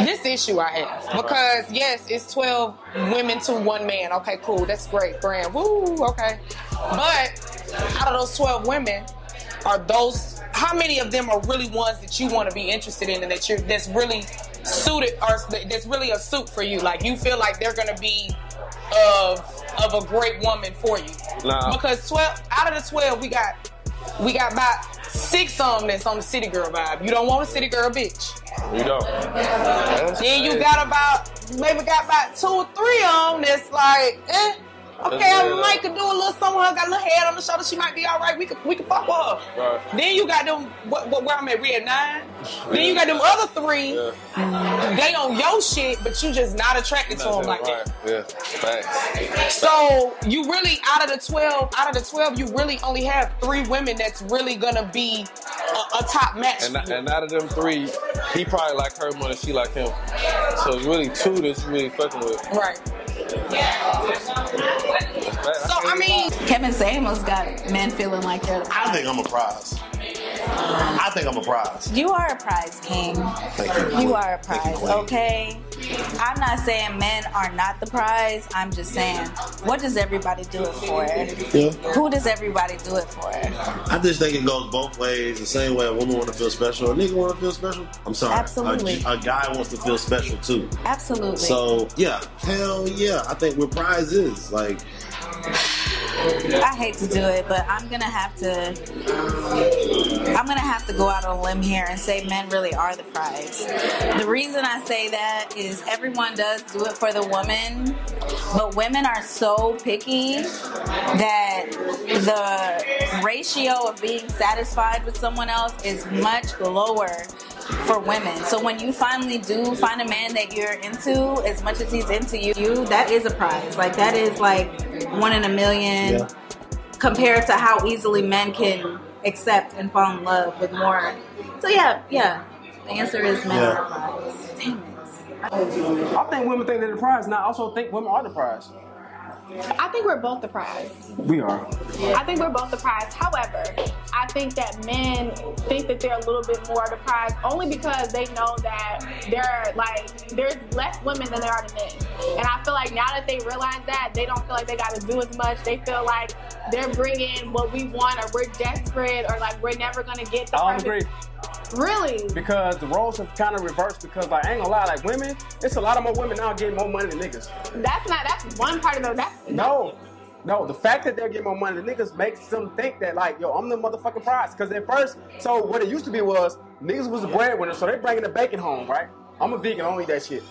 this issue I have because yes, it's twelve women to one man. Okay, cool, that's great, brand. Woo, okay. But out of those twelve women, are those how many of them are really ones that you want to be interested in and that you're that's really suited or that's really a suit for you? Like you feel like they're gonna be of of a great woman for you. Nah. Because twelve out of the twelve we got we got about six of them that's on the city girl vibe. You don't want a city girl bitch. You don't. Then you got about maybe got about two or three of them that's like, eh. Okay, I might could do a little something. Her got a little head on the shoulder. She might be all right. We could we could fuck with her. Right. Then you got them. What, what where I'm at? We at nine. Then you got them other three. They on your shit, but you just not attracted to them like that. Yeah, facts. So you really out of the twelve, out of the twelve, you really only have three women that's really gonna be a, a top match. And, and out of them three, he probably like her more than she like him. So it's really two that's really fucking with. Right. So I mean, Kevin Samuels got men feeling like they're. The I think I'm a prize. I think I'm a prize. You are a prize king. Thank you. You are a prize, okay? I'm not saying men are not the prize. I'm just saying, what does everybody do it for? Yeah. Who does everybody do it for? I just think it goes both ways. The same way a woman want to feel special, a nigga want to feel special. I'm sorry. Absolutely. A, a guy wants to feel special too. Absolutely. So yeah, hell yeah. I think what prize is like. I hate to do it, but I'm gonna have to. I'm gonna have to go out on a limb here and say men really are the prize. The reason I say that is everyone does do it for the woman, but women are so picky that the ratio of being satisfied with someone else is much lower for women. So when you finally do find a man that you're into, as much as he's into you, you that is a prize. Like that is like one in a million Yeah. compared to how easily men can accept and fall in love with more. So yeah, yeah. The answer is men Yeah. are prize. Damn it. I think women think they're the prize, and I also think women are the prize. I think we're both the prize. We are. I think we're both the prize. However, I think that men think that they're a little bit more the prize only because they know that there are like there's less women than there are to men. And I feel like now that they realize that, they don't feel like they got to do as much. They feel like they're bringing what we want, or we're desperate, or like we're never gonna get the I don't agree. Really? Because the roles have kind of reversed. Because like, I ain't gonna lie, like women, it's a lot of more women now getting more money than niggas. That's not. That's one part of it. That's No, no. The fact that they're getting more money than niggas makes them think that like, yo, I'm the motherfucking prize. Because at first, so what it used to be was niggas was the breadwinner, so they bringing the bacon home, right? I'm a vegan, I don't eat that shit.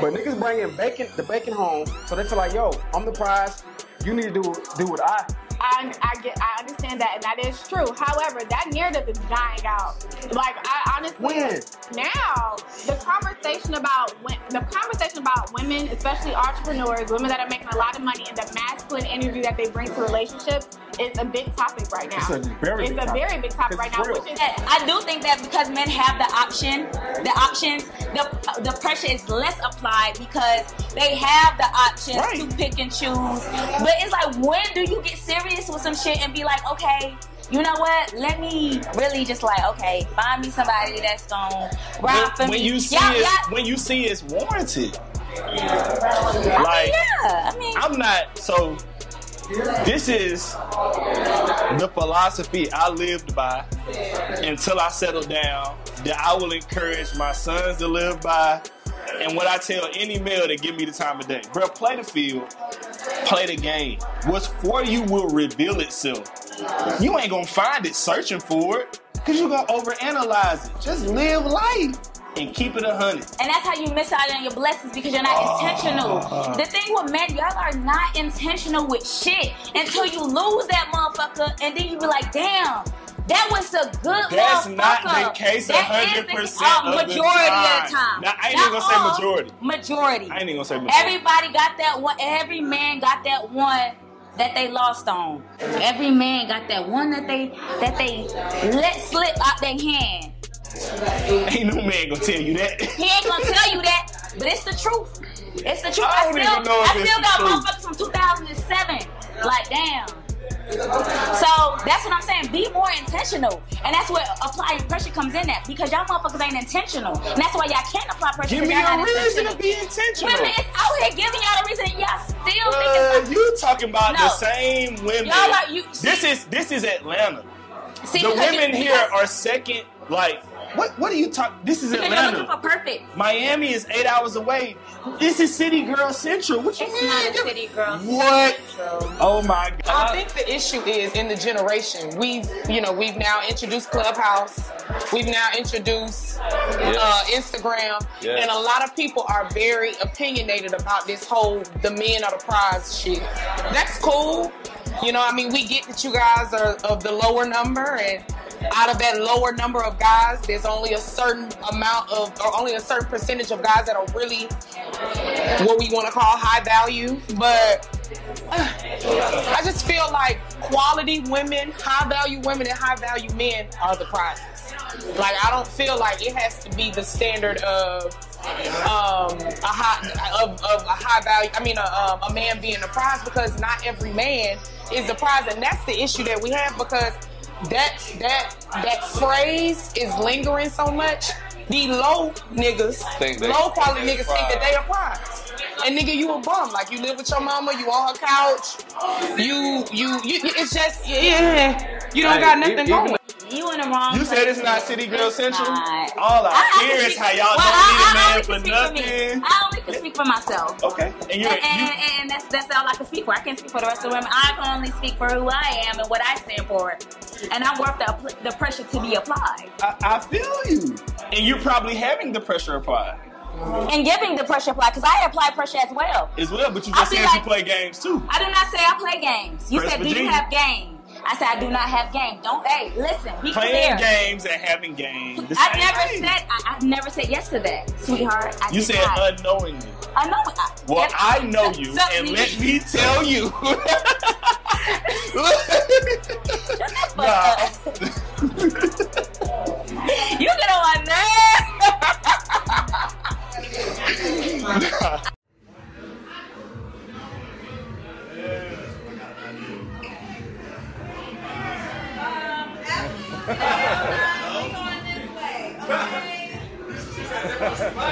But niggas bringing bacon, the bacon home, so they feel like, yo, I'm the prize. You need to do do what I. I, I get, I understand that, and that is true. However, that narrative is dying out. Like, I honestly, When? now the conversation about when, the conversation about women, especially entrepreneurs, women that are making a lot of money, and the masculine energy that they bring to relationships is a big topic right now. It's a very It's big a topic. very big topic right now. Because Which is, I do think that because men have the option, the options, the the pressure is less applied because they have the options Right. to pick and choose. But it's like, when do you get serious with some shit and be like, okay, you know what? Let me really just like, okay, find me somebody that's gonna ride for when, me. you see Yeah, it, yeah. when you see it's warranted. I mean, Like yeah. I mean, I'm not so. This is the philosophy I lived by until I settled down. That I will encourage my sons to live by, and what I tell any male to give me the time of day, bro. Play the field, play the game. What's for you will reveal itself. You ain't gonna find it searching for it, cause you're gonna overanalyze it. Just live life and keep it a hundred. And that's how you miss out on your blessings because you're not ah. intentional. The thing with men, y'all are not intentional with shit until you lose that motherfucker, and then you be like, damn. That was a good That's not the case That is 100% the- of uh, the majority time. of the time. Now, I ain't even gonna say majority. Majority. I ain't even gonna say majority. Everybody got that one. Every man got that one that they lost on. Every man got that one that they that they let slip out their hand. Ain't no man gonna tell you that. He ain't gonna tell you that, but it's the truth. It's the truth. I I, still, even know if I still the got motherfuckers from 2007. Like, damn. So that's what I'm saying. Be more intentional, and that's where applying pressure comes in at because y'all motherfuckers ain't intentional, and that's why y'all can't apply pressure. Give me a reason to be intentional. Women is out here giving y'all a reason, y'all still think Uh, it's you talking about No. the same women? Y'all are- you- this is this is Atlanta. See, the women you- here are second. Like What what are you talking? This is Because you're looking Atlanta. for perfect. Miami is eight hours away. This is City Girl Central. What you It's mean? not a city girl. What? Oh my god. I think the issue is in the generation. We've, you know, we've now introduced Clubhouse. We've now introduced uh, Instagram, Yes. and a lot of people are very opinionated about this whole "the men are the prize" shit. That's cool. You know, I mean, we get that you guys are of the lower number, and out of that lower number of guys, there's only a certain amount of, or only a certain percentage of guys that are really what we want to call high value. But I just feel like quality women, high value women, and high value men are the prizes. Like I don't feel like it has to be the standard of um, a high of, of a high value. I mean, a, um, a man being the prize because not every man is the prize, and that's the issue that we have because that that that phrase is lingering so much. The low niggas, Think they- low quality niggas think that they are prize. And nigga, you a bum. Like you live with your mama, you on her couch. You, you, you. It's just, yeah. You don't got nothing going. You in the wrong. You said it's not City Girl It's Central? not. All I, I- I hear can is how y'all well, don't I- need a man for speak for nothing. I only can speak for myself. Okay. And you're And, and, you, and that's that's all I can speak for. I can't speak for the rest of the women. I can only speak for who I am and what I stand for. And I'm worth the, the pressure to be applied. I, I feel you. And you're probably having the pressure applied And giving the pressure applied, because I apply pressure as well. as well, but you just said you play games too. I do not say I play games. You Press said, do you have game? I said, I do not have game. Don't, hey, listen, be Playing clear. games and having games. I never thing. said, I, I never said yes to that, sweetheart. I You said not. unknowingly. I know. I, Well, if- I know you, and let me tell you. You get on my nerves. Another thing, and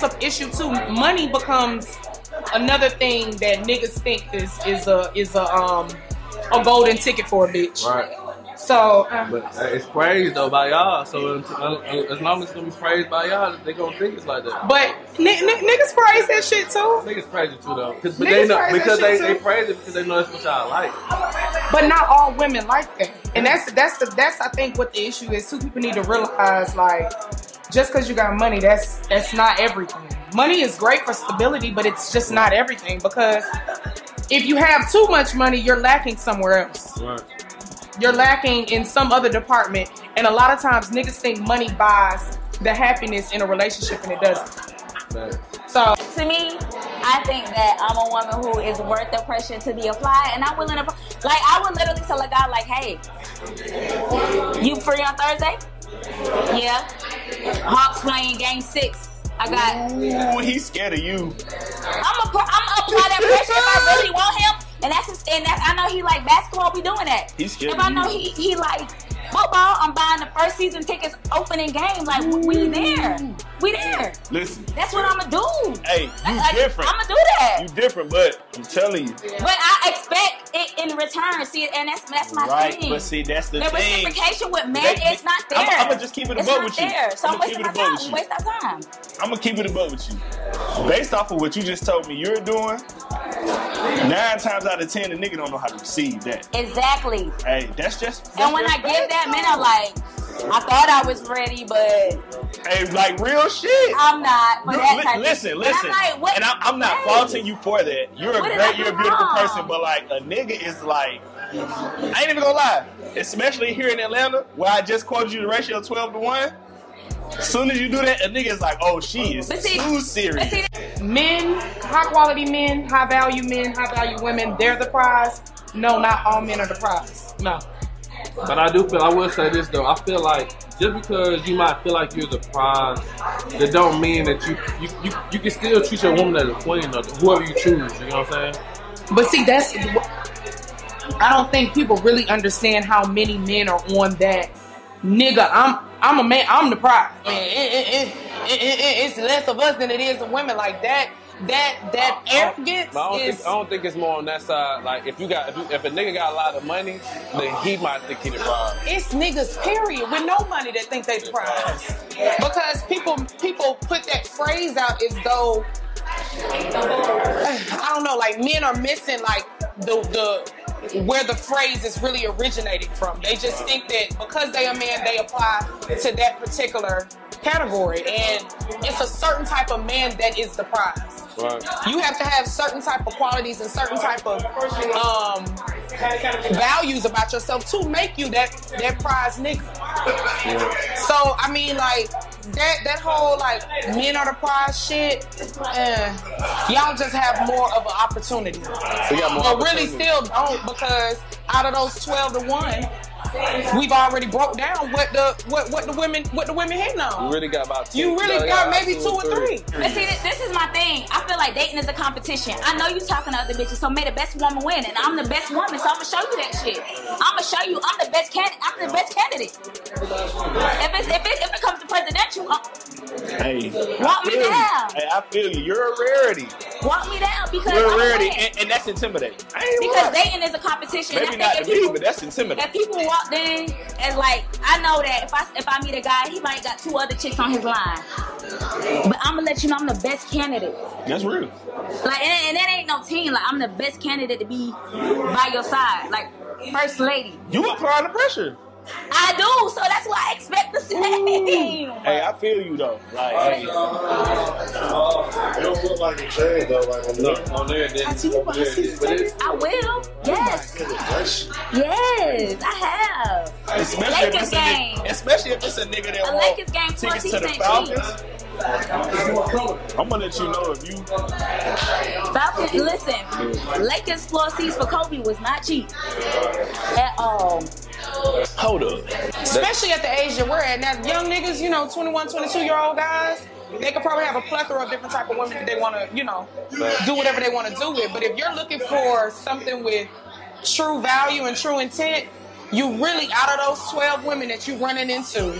that's an issue too. Money becomes another thing that niggas think is is a is a um a golden ticket for a bitch. Right. So uh, But it's praised though by y'all. So uh, as long as it's gonna be praised by y'all, they gonna think it's like that. But n- n- niggas praise that shit too. Niggas praise it too though, Cause, but they know because they, they praise it because they know that's what y'all like. But not all women like that, and that's that's the that's I think what the issue is. Two people need to realize like just because you got money, that's that's not everything. Money is great for stability, but it's just not everything because if you have too much money, you're lacking somewhere else. Right. You're lacking in some other department, and a lot of times niggas think money buys the happiness in a relationship, and it doesn't. But So to me, I think that I'm a woman who is worth the pressure to be applied, and I'm willing to. Like, I would literally tell a guy, like, "Hey, you free on Thursday? Yeah. Hawks playing Game Six. I got. Ooh, he's scared of you. I'm a. I'm gonna apply that pressure if I really want him, and that's his, and that, I know he like basketball. Be doing that. He's scared If I know he he like football, I'm buying the first season tickets, opening game. Like we there, we there. Listen, That's what I'm gonna do. hey, you Like, different. I'm gonna do that. You different, but I'm telling you. But I expect it in return. See, and that's that's my Right, thing. but see, that's the the thing. reciprocation with men They- is not I'm- there. I'ma just keep it a it's buck not with you. So I'm, I'ma keep wasting it my time. with you. waste our time. I'm gonna keep it above with you. Based off of what you just told me you're doing, nine times out of ten, the nigga don't know how to receive that. Exactly. Hey, that's just. And when I give that, men are like, I thought I was ready, but Hey, like real shit. I'm not. For that Li- type of- listen, And listen, I'm like, what? and I'm, I'm not Hey. faulting you for that. You're a What did I great, you're a beautiful wrong? person, but like a nigga is like, I ain't even gonna lie, especially here in Atlanta, where I just quoted you the ratio of twelve to one. As soon as you do that, a nigga is like, oh, she is But see- too But serious. see, men, high quality men, high value men, high value women, they're the prize. No, not all men are the prize. No. But I do feel I will say this though. I feel like just because you might feel like you're the prize, that don't mean that you you, you, you can still treat your woman as a queen or whoever you choose. You know what I'm saying? But see, that's I don't think people really understand how many men are on that. Nigga, I'm I'm a man. I'm the prize. Man, it- it- it- it- it- it's less of us than it is of women. Like that. That that arrogance But I don't, is. think, I don't think it's more on that side. Like if you got if, you, if a nigga got a lot of money, then he might think he the prize. It's niggas, period, with no money that think they the prize. Because people people put that phrase out as though I don't know, like men are missing like the the where the phrase is really originating from. They just think that because they a man, they apply to that particular category, and it's a certain type of man that is the prize. Right. You have to have certain type of qualities and certain type of um, values about yourself to make you that that prize nigga. So I mean, like that that whole like men are the prize shit. eh, y'all just have more of an opportunity, but really still don't because out of those twelve to one. We've already broke down what the what, what the women what the women hitting on. You really got about two. You really gotta got maybe two or three. But see, this, this is my thing. I feel like dating is a competition. I know you talking to other bitches, so may the best woman win, and I'm the best woman, so I'm gonna show you that shit. I'm gonna show you I'm the best candidate. I'm the best candidate. If it's if it if it comes to presidential, uh, Hey, Walk me down. Hey, I feel you. You're a rarity. walk me down because You're a I'm rarity, and, and that's intimidating. I ain't Because gonna dating is a competition. Maybe not if to me, people- but that's intimidating. If people walked in and like, I know that if I if I meet a guy, he might got two other chicks on his line. But I'm gonna let you know I'm the best candidate. That's real. Like, and, and that ain't no team. Like, I'm the best candidate to be by your side. Like, first lady. You applying the pressure. I do, so that's why I expect the same. Hey, I feel you though. Like, hey, It don't look like it changed though. Like on No, the no, there it didn't. I will. Oh yes. Yes, I have. especially if Lakers it's a game. nigga, especially if it's a nigga that A want Lakers game plus tickets he to the sent Falcons. I'm gonna let you know if you. Falcon, listen, Lakers floor seats for Kobe was not cheap at all. Hold up. Especially at the age that we're at. Now, young niggas, you know, 21, 22 year old guys, they could probably have a plethora of different type of women that they want to, you know, do whatever they want to do with. But if you're looking for something with true value and true intent, you really out of those 12 women that you're running into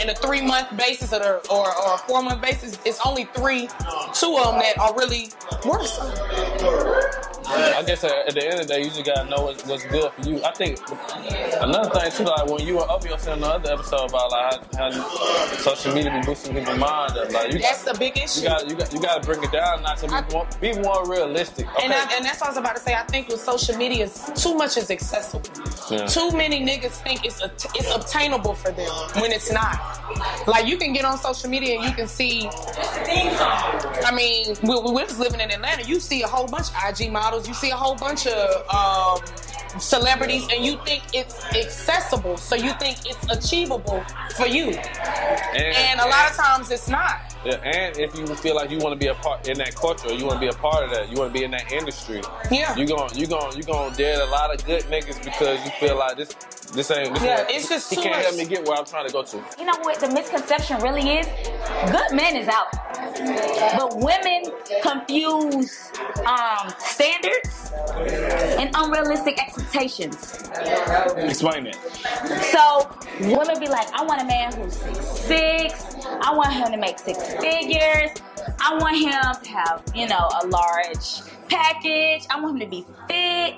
in a three month basis or, or, or a four month basis, it's only three, two of them that are really worth something. I guess at, the end of the day, you just gotta know what's, what's good for you. I think another thing too, like when you were up, you were saying the other episode about like how, how social media be boosting people's mind up. Like you, That's the big issue. you got you got you got to bring it down, not to be more, be more realistic. Okay. And, I, and that's what I was about to say. I think with social media, too much is accessible. Yeah. Too many niggas think it's a, it's obtainable for them when it's not. Like you can get on social media and you can see. I mean, we, we're just living in Atlanta. You see a whole bunch of IG models. You see a whole bunch of um, celebrities, and you think it's accessible. So you think it's achievable for you. And a lot of times it's not. Yeah, and if you feel like you want to be a part in that culture, you want to be a part of that, you want to be in that industry. Yeah. You going you going you going to dead a lot of good niggas because you feel like this this ain't this Yeah, ain't- it's just he too can't much. help me get where I'm trying to go to. You know what the misconception really is? Good men is out. But women confuse um, standards and unrealistic expectations. Explain it. So women be like, I want a man who's six six. I want him to make six figures. I want him to have, you know, a large package. I want him to be fit.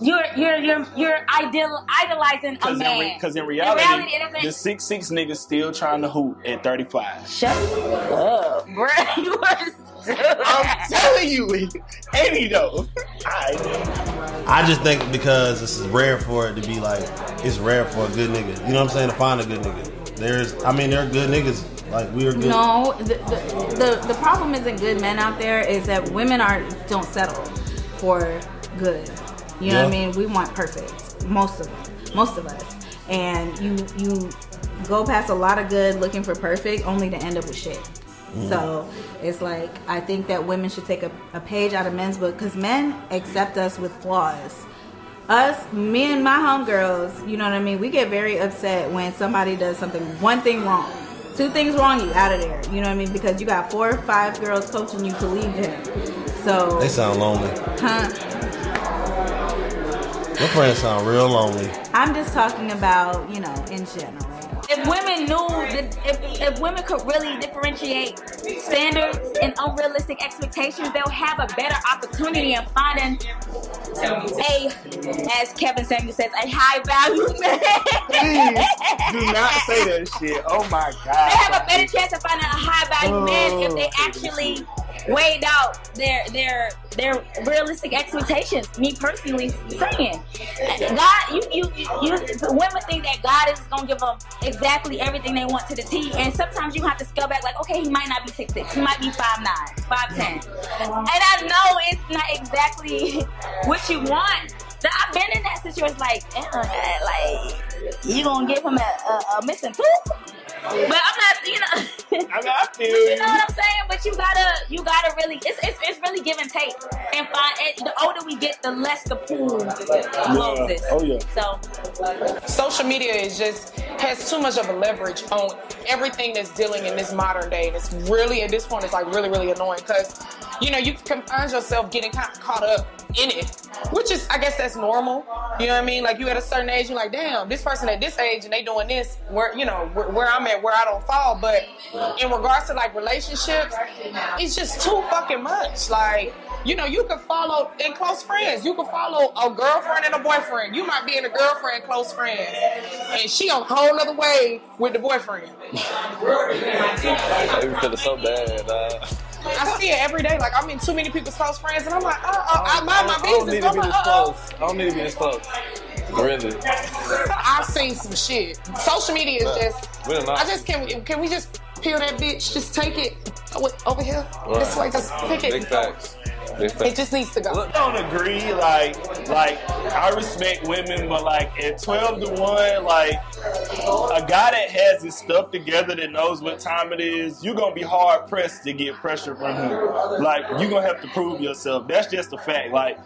You're you're you're you're ideal idolizing a Because in, man. re- 'cause in In reality, reality, the six six niggas still trying to hoop at 35. Shut up, bro. You are I'm telling you, ain't he though? I I just think because this is rare for it to be like it's rare for a good nigga. You know what I'm saying? To find a good nigga. There's, I mean, there are good niggas. Like we are good. No, the, the, the, the problem isn't good men out there, is that women are don't settle for good. You know what I mean? We want perfect. Most of them. Most of us. And you you go past a lot of good looking for perfect only to end up with shit. Mm. So it's like I think that women should take a, a page out of men's book because men accept us with flaws. Us, me and my homegirls, you know what I mean. We get very upset when somebody does something, one thing wrong, two things wrong, you out of there. You know what I mean? Because you got four or five girls coaching you to leave him. So, They sound lonely. huh? Your friends sound real lonely. I'm just talking about, you know, in general. If women knew, that if, if women could really differentiate standards and unrealistic expectations, they'll have a better opportunity in finding a, as Kevin Samuel says, a high value man. Please do not say that shit. Oh my god. They have a better chance of finding a high value man if they Oh. actually weighed out their their their realistic expectations. Me personally saying, God, you you you women think that God is gonna give them exactly everything they want to the T, and sometimes you have to scale back. Like, okay, he might not be six six, he might be five nine, five ten, and I know it's not exactly what you want. So I've been in that situation, like, like you gonna give him a, a, a missing tooth? But I'm not, you know. I mean, I feel you know what I'm saying? But you gotta, you gotta really, it's, it's, it's really give and take. And find, and the older we get, the less the pool closes. Oh yeah. So, social media is just has too much of a leverage on everything that's dealing in this modern day and it's really at this point it's like really really annoying because you know you can find yourself getting kind of caught up in it which is i guess that's normal you know what i mean like you at a certain age you're like damn this person at this age and they doing this where you know where, where i'm at where i don't fall but in regards to like relationships it's just too fucking much like you know, you can follow in close friends. You can follow a girlfriend and a boyfriend. You might be in a girlfriend close friends, and she on a whole other way with the boyfriend. It feeling so bad. Uh, I see it every day. Like I'm in too many people's close friends, and I'm like, uh, uh, I mind my I don't need to be this uh, close. I don't need to be this close. Really. I've seen some shit. Social media is just. We're not. I just can. We, can we just peel that bitch? Just take it over- here. Right. This way, just pick it. Big facts. It just needs to go. I don't agree. Like, like I respect women, but like at twelve to one, like a guy that has his stuff together that knows what time it is, you're gonna be hard pressed to get pressure from him. Like you're gonna have to prove yourself. That's just a fact. Like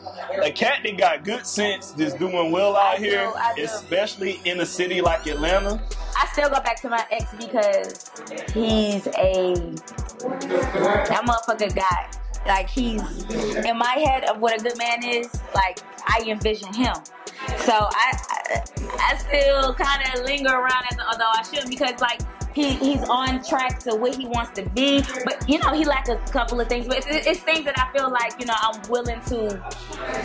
a cat that got good sense that's doing well out here, especially in a city like Atlanta. I still go back to my ex because he's a that motherfucker guy. Like he's in my head of what a good man is. Like I envision him. So I I, I still kind of linger around as although I shouldn't because like. He, he's on track to where he wants to be, but you know he lack a couple of things. But it's, it's things that I feel like you know I'm willing to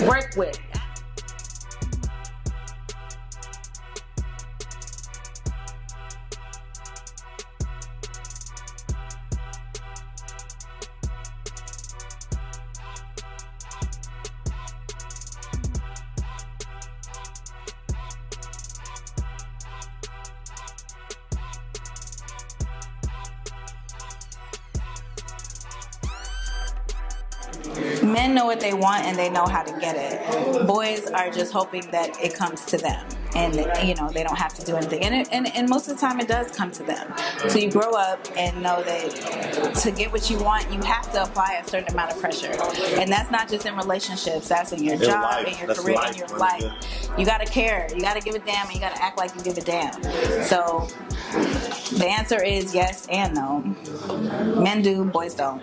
work with. Men know what they want and they know how to get it. Boys are just hoping that it comes to them. And you know they don't have to do anything, and, it, and and most of the time it does come to them. So you grow up and know that to get what you want, you have to apply a certain amount of pressure, and that's not just in relationships. That's in your In job, life. in your That's career, life, in your life. You gotta care. You gotta give a damn, and you gotta act like you give a damn. So the answer is yes and no. Men do, boys don't.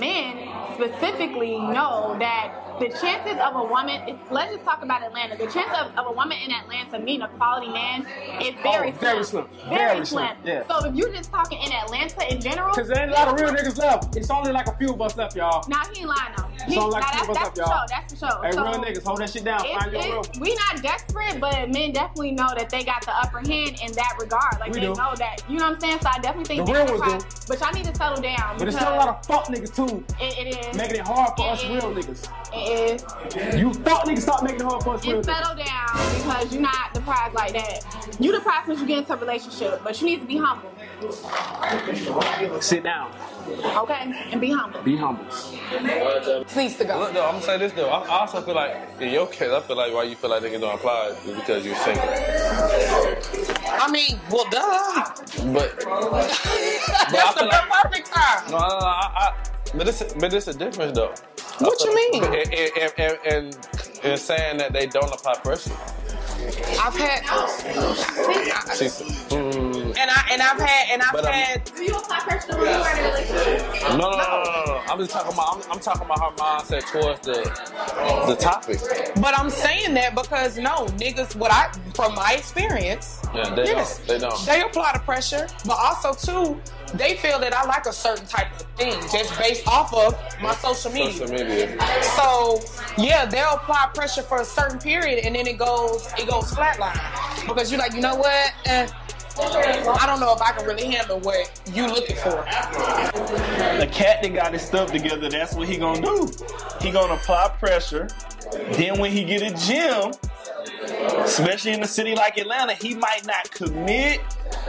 men specifically know that the chances of a woman, let's just talk about Atlanta. The chance of, of a woman in Atlanta meeting a quality man is very Oh, very slim. Very, Very slim. slim, yeah. So if you're just talking in Atlanta in general, Cause there ain't a lot of real niggas left. It's only like a few of us left, y'all. Nah, he ain't lying though. He, It's only like nah, two of us left, y'all. sure. That's sure. Hey, so, real niggas, hold that shit down. it's- Find your it's- we not desperate, but men definitely know that they got the upper hand in that regard. Like We they do. know that. You know what I'm saying? So I definitely think The real ones problem. But y'all need to settle down. But there's still a lot of fuck niggas too. it, it is. Making it hard for It us is. real niggas. It is. You fuck niggas stop making it hard for us real Just niggas. settle down because you're not the prize like that. You the prize once you get into a relationship, but you need to be humble, Sit down. Okay? And be humble. Be humble. Please to go. Look, though, I'm gonna say this though. I, I also feel like in your case, I feel like why you feel like niggas don't apply is because you're single. I mean, well, duh. But That's the like- perfect time. no, no, no, I, I, but this, but this a difference though. What you mean? And, and, and, and in saying that they don't apply pressure. I've had, She said, mm, and I and I've had and I've But, um, had. Do you apply pressure when you are in a relationship? no, no, no, no, no, no. I'm just talking about. I'm, I'm talking about her mindset towards the the topic. But I'm saying that because no niggas, what I from my experience, Yeah, they yes, don't. They don't. they apply the pressure, but also too, they feel that I like a certain type of thing just based off of my social media. Social media. So yeah, they'll apply pressure for a certain period, and then it goes it goes flatline because you're like, you know what? Eh, I don't know if I can really handle what you looking for. The cat that got his stuff together, that's what he gonna do. He gonna apply pressure. Then when he get a gym, especially in a city like Atlanta, he might not commit,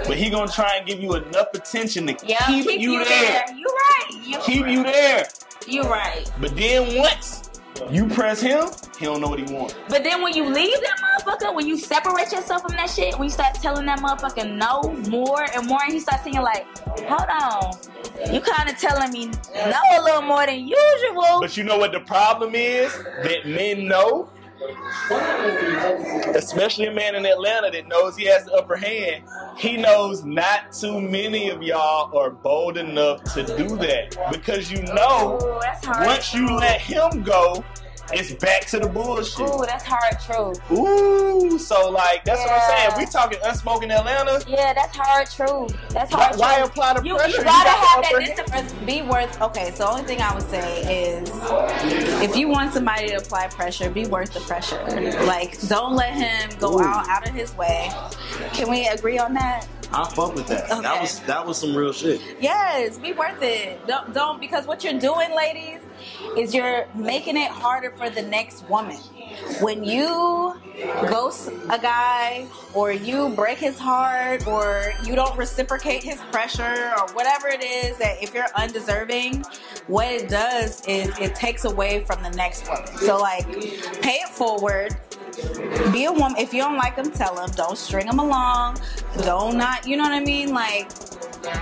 but he gonna try and give you enough attention to Yeah, keep, keep you, you there. there. You right. You Keep you there. You right. But then once you press him, he don't know what he wants. But then when you leave that motherfucker, when you separate yourself from that shit, when you start telling that motherfucker no more and more, and he starts saying like, hold on, you kind of telling me no a little more than usual. But you know what the problem is? That men know, especially a man in Atlanta that knows he has the upper hand, he knows not too many of y'all are bold enough to do that. Because you know, Ooh, once you let him go, it's back to the bullshit. Ooh, that's hard truth. Ooh, so like that's what I'm saying. We talking unspoken Atlanta. Yeah, that's hard truth. That's hard why truth. apply the You, pressure? you gotta got have that discipline. Be worth. Okay, so the only thing I would say is, if you want somebody to apply pressure, be worth the pressure. Like, don't let him go out out of his way. Can we agree on that? I fuck with that. That was that was some real shit. Yes, be worth it. Don't, don't because what you're doing, ladies, is you're making it harder for the next woman. When you ghost a guy, or you break his heart, or you don't reciprocate his pressure, or whatever it is that if you're undeserving, what it does is it takes away from the next woman. So like, pay it forward be a woman. If you don't like him, tell him. Don't string him along. Don't not. You know what I mean? Like,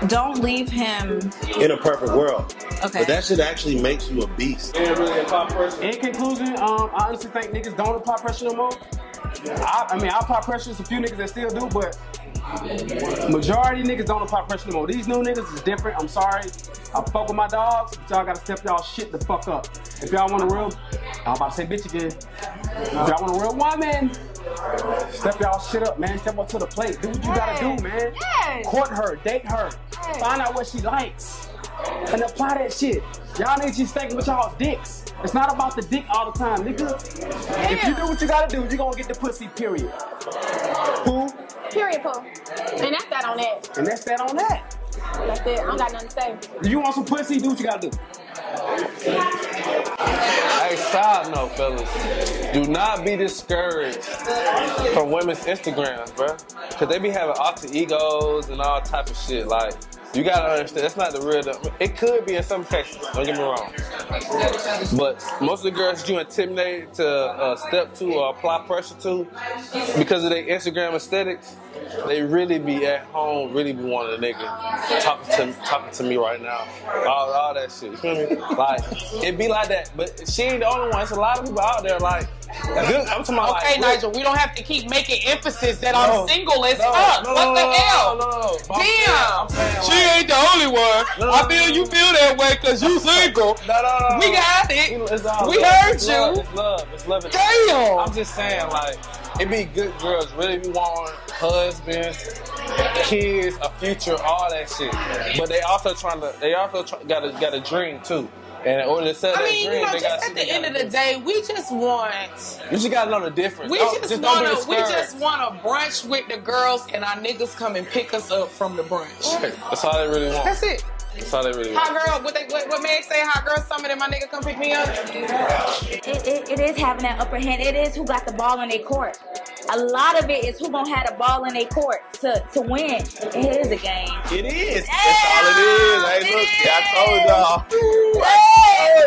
don't leave him. In a perfect world. Okay. But that shit actually makes you a beast. In conclusion, um, I honestly think niggas don't apply pressure no more. I, I mean, I apply pressure. There's a few niggas that still do, but majority of niggas don't apply pressure no more. These new niggas is different. I'm sorry. I fuck with my dogs, but y'all gotta step y'all shit the fuck up. If y'all want a real, I'm about to say bitch again. If y'all want a real woman, step y'all shit up, man. Step up to the plate. Do what you gotta do, man. Yes. Court her, date her, find out what she likes, and apply that shit. Y'all niggas just thinking with y'all dicks. It's not about the dick all the time, nigga. If you do what you gotta do, you gonna get the pussy, period. Who? Period, Pooh. And that's that on that. And that's that on that. That's it. I don't got nothing to say. You want some pussy, do what you gotta do. Hey, side note, fellas, do not be discouraged from women's Instagrams, bruh. Cause they be having alter egos and all type of shit. Like, you gotta understand, that's not the real. It could be in some cases. Don't get me wrong. But most of the girls you intimidate to uh, step to or apply pressure to because of their Instagram aesthetics, they really be at home, really be wanting a nigga talking to talking to me right now. All, all that shit. You feel me? Like it be like that. But she ain't the only one. It's a lot of people out there like good. I'm talking about Okay, like, Nigel, we don't have to keep making emphasis that No. I'm single as No, fuck. no, what the hell? Damn. Saying, I'm saying, she like- ain't the only one. No, I feel you feel that way because you single. No, no. We got it. We love. heard It's love. you. It's love. It's love. Damn. I'm just saying, like, it be good girls really be wanting husbands, kids, a future, all that shit. But they also trying to, they also try, got a got a dream too. And in order to sell I that mean, dream, you know, they just at the end of the day, we just want You just gotta know the difference. we Don't- just, wanna we just want to brunch with the girls and our niggas come and pick us up from the brunch. That's all they really want. That's it. That's all they really. Hot girl, what they what, what man say? Hot girl summer and my nigga come pick me up. It, it, it is having that upper hand. It is who got the ball in their court. A lot of it is who gonna have the ball in their court to, to win. It is a game. It is. That's all it is. Hey, look, I told y'all. Hey,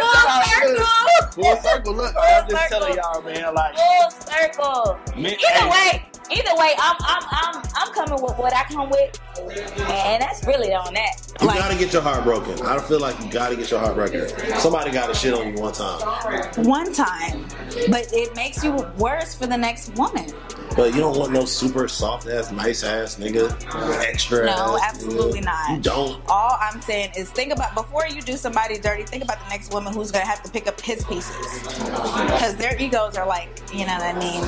Full full circle. Full circle. Look, I'm just circle. telling y'all, man. Like, Full circle. Man, Either hey. way, either way, I'm I'm I'm I'm coming with what I come with, and that's really on that. You gotta get your heart broken. I feel like you gotta get your heart broken. Somebody gotta shit on you one time. One time, but it makes you worse for the next woman. But you don't want no super soft ass, nice ass nigga, extra No, absolutely nigga. not. You don't. All I'm saying is think about before you do somebody dirty, think about the next woman who's gonna have to pick up his pieces. Because their egos are like, you know what I mean?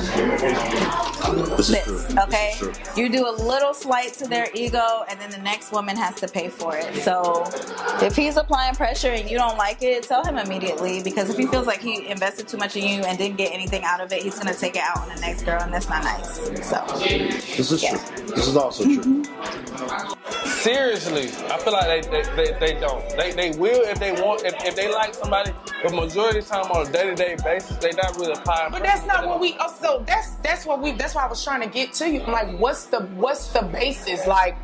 This is This, true. okay? This. You do a little slight to their ego and then the next woman has to pay for it. So if he's applying pressure and you don't like it, tell him immediately because if he feels like he invested too much in you and didn't get anything out of it, he's gonna take it out on the next girl and that's not nice. So This is true. This is also true. Mm-hmm. Seriously, I feel like they they, they, they don't. They they will if they want if, if they like somebody, but majority of the time on a day to day basis, they not really applying. But that's not what we. Oh, so that's that's what we. That's why I was trying to get to you. I'm Like, what's the what's the basis? Like,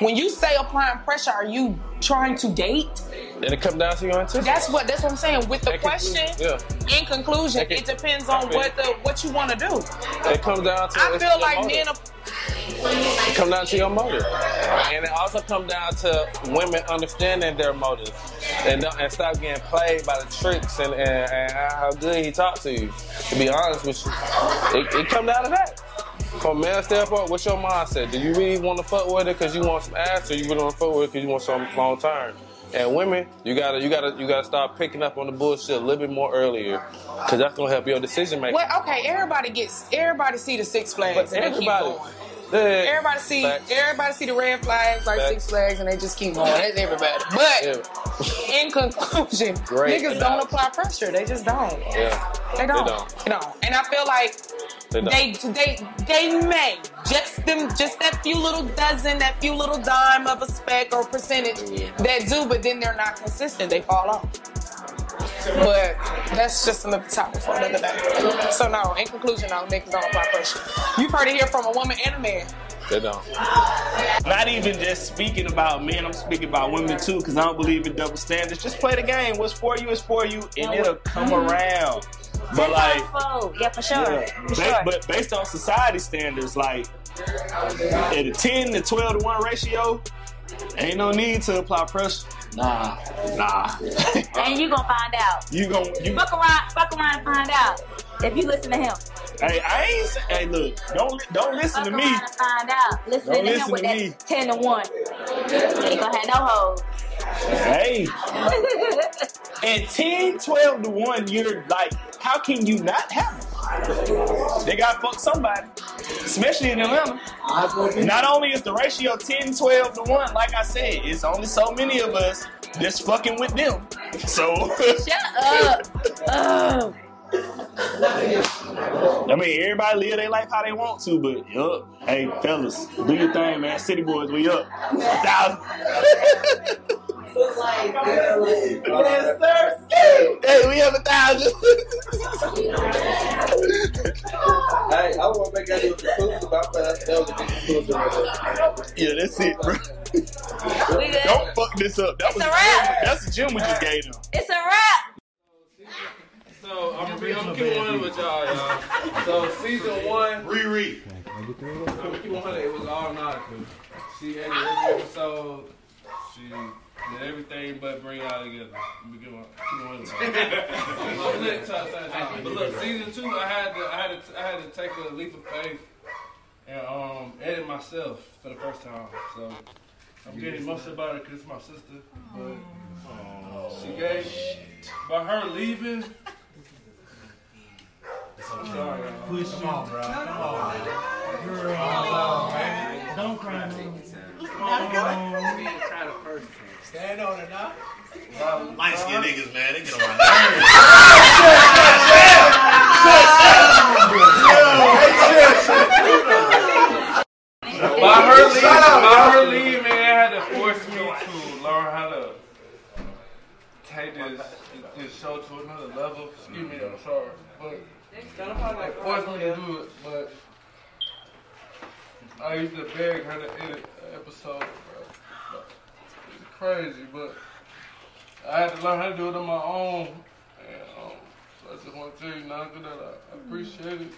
when you say applying pressure, are you trying to date? And it come down to your intention. That's what that's what I'm saying. With the That question, conclusion, yeah. in conclusion, can- it depends on what the what you want to do. It comes down to. I feel like motive. men are. It come down to your motive, and it also come down to women understanding their motives and and stop getting played by the tricks and, and, and how good he talked to you. To be honest with you, it, it come down to that. From a male standpoint, what's your mindset? Do you really want to fuck with it because you want some ass, or you really want to fuck with it because you want some long term? And women, you gotta, you gotta, you gotta start picking up on the bullshit a little bit more earlier, because that's gonna help your decision making. Well, okay, everybody gets everybody see the Six Flags But and everybody- Yeah, Everybody see facts. everybody see the red flags like Facts. Six Flags and they just keep going. That's everybody. But in conclusion, Great niggas don't apply pressure. They just don't. Yeah, They don't. They don't. They don't. And I feel like They they they they may just them just that few little dozen, that few little dime of a speck or percentage that do, but then they're not consistent. They fall off. But that's just another topic for another day. So no, in conclusion, no, niggas don't apply pressure. You've heard it here from a woman and a man. They don't. Not even just speaking about men, I'm speaking about women too, because I don't believe in double standards. Just play the game. What's for you is for you, and it'll come mm-hmm. around. But like, yeah, for sure, yeah, for ba- sure. but based on society standards, like at a 10 to 12 to 1 ratio, ain't no need to apply pressure. Nah, nah. and you gonna find out. You gonna you Fuck around, fuck around and find out if you listen to him. Hey, I ain't say, hey look, don't don't listen to Fuck me. around and find out. Listen Don't to listen him with to that me. ten to one. You ain't gonna have no hoes. Hey. And 10, 12 to 1, you're like, how can you not have them? They got fucked somebody. Especially in Atlanta. Not only is the ratio 10, 12 to 1, like I said, it's only so many of us that's fucking with them. So Shut up. I mean everybody live their life how they want to, but yup. Hey fellas, do your thing, man. City boys, we up. A thousand. Yes, sir. Hey, we have a thousand. Hey, I want to make that conclusion about that. That was a good conclusion. Yeah, that's it, bro. We good. Don't fuck this up. That It's was a wrap. That's the gym we just gave them. It's a wrap. So I'm gonna be, I'm gonna keep one with y'all, y'all. So season one, Riri. I'm gonna keep 100. It was all nautical. She edited every episode. She did everything but bring y'all together. Let me get one. Keep one with. Look, look, try- try- try. But look, season two, I had to, I had to, I had to take a leap of faith and um edit myself for the first time. So I'm getting emotional about it because it's my sister. But she gave by her leaving. I'm sorry, y'all. Push Come on, bro. Come on. Girl, man. Don't cry, man. Stand on it now. Light skinned niggas, man, they get on my By her leaving, by her leaving, it had to force me to learn how to take this this show to another level. Excuse me, I'm sorry, but it forced me to do it. But I used to beg her to edit an episode. Bro. It's crazy, but I had to learn how to do it on my own. And um, so I just want to tell you, Naka, that I appreciate it.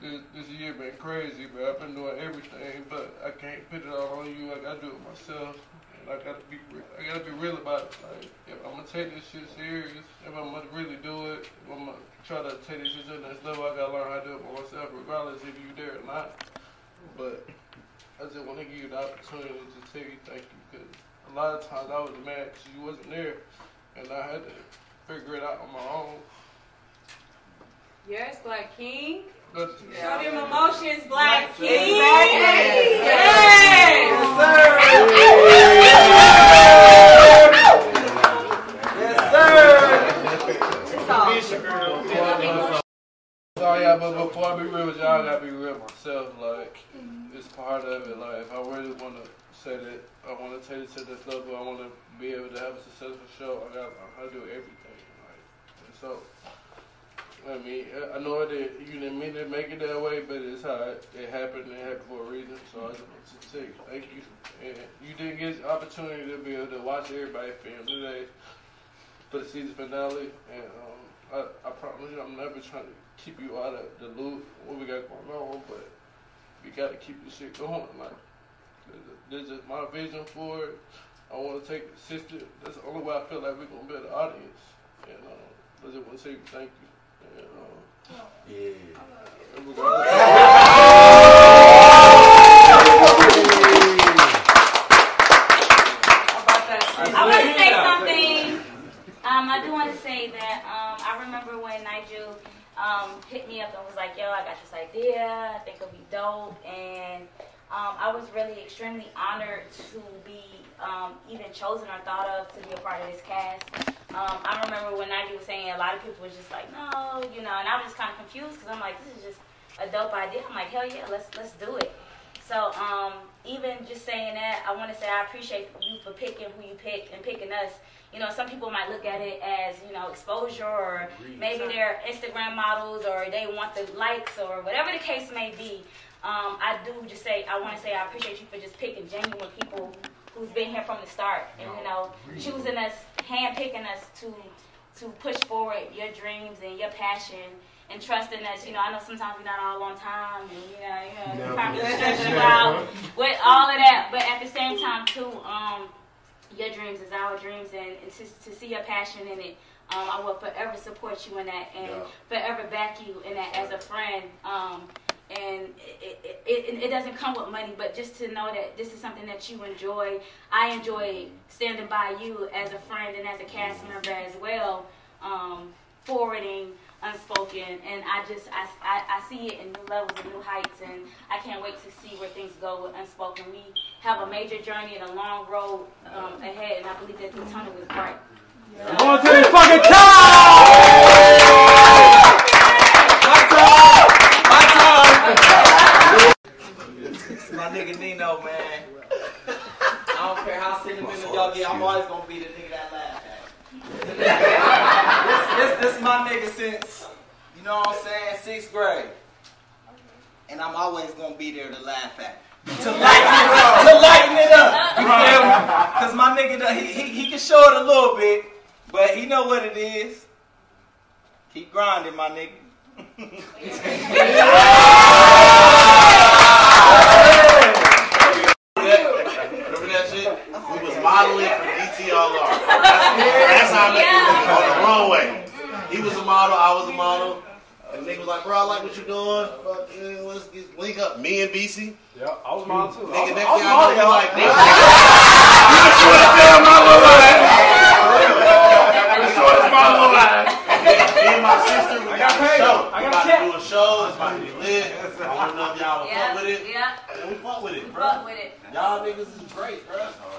this, this year been crazy, but I've been doing everything, but I can't put it all on you. I gotta do it myself, I gotta be, I gotta be real about it. Like, if I'm gonna take this shit serious, if I'm gonna really do it, if I'm gonna try to take this shit to the next level, I gotta learn how to do it by myself, regardless if you there or not. But I just want to give you the opportunity to tell you thank you, because a lot of times I was mad because you wasn't there, and I had to figure it out on my own. Yes, Black King. But Show them emotions, Black King. Yes. Yes. Oh I be real with y'all, I gotta be real myself. Like, it's part of it. Like, if I really want to say that I want to take it to this level, I want to be able to have a successful show. I how to do everything. Like, so, I mean, I know that you didn't mean to make it that way, but it's how it, it happened. It happened for a reason. So I just want to say thank you. And you didn't get the opportunity to be able to watch everybody film today for the season finale. And um, I, I promise you, I'm never trying to keep you out of the loop what we got going on, but we got to keep this shit going. Like, this is my vision for it. I want to take it sister. That's the only way I feel like we're gonna build an audience. And um, I just want to say thank you. And, um, yeah. And we're I want to say something. Um, I do want to say that um, I remember when Nigel um, hit up and was like, "Yo, I got this idea. I think it'll be dope." And um, I was really extremely honored to be um, even chosen or thought of to be a part of this cast. Um, I remember when Nigel was saying a lot of people was just like, "No," you know, and I was just kind of confused because I'm like, "This is just a dope idea." I'm like, "Hell yeah, let's let's do it." So um, even just saying that, I want to say I appreciate you for picking who you pick and picking us. You know, some people might look at it as you know exposure, or maybe they're Instagram models, or they want the likes, or whatever the case may be. Um, I do just say I want to say I appreciate you for just picking genuine people who's been here from the start, and you know, choosing us, handpicking us to to push forward your dreams and your passion and trusting us. You know, I know sometimes we're not all on time, and you know, you know, No. probably stress you out with all of that. But at the same time, too, um, your dreams is our dreams, and, and to, to see your passion in it. Um, I will forever support you in that, and Yeah. forever back you in that as a friend. Um, and it, it, it, it doesn't come with money, but just to know that this is something that you enjoy. I enjoy standing by you as a friend and as a cast member as well, um, forwarding unspoken, and I just I, I, I see it in new levels and new heights, and I can't wait to see where things go with unspoken. We have a major journey and a long road um, ahead, and I believe that the tunnel is bright. Going to the fucking top! My nigga Nino, man. I don't care how sentimental y'all get, I'm always gonna be the nigga that laugh at. This, this, this is my nigga since, you know what I'm saying, sixth grade. And I'm always gonna be there to laugh at. To lighten it up. To lighten it up. You feel me? Cause my nigga, done- he, he, he can show it a little bit, but he know what it is. Keep grinding, my nigga. Remember that shit? We was modeling for DTLR. That's how I met you on the runway. He was a model, I was a model. And nigga was like, bro, I like what you're doing. Fuck, yeah, let's get link up. Me and BC. Yeah, I was model too. Nigga, I was- next I was thing I know, model, we y'all. like, You can show the damn my little line. You can show this my little line. Me and my sister, we got got a show. I We got about to do a show. It's about to be lit. I don't know if y'all would Yeah, fuck with it. yeah. And we fuck with it, bro. Fuck with it. Y'all niggas is great, bro.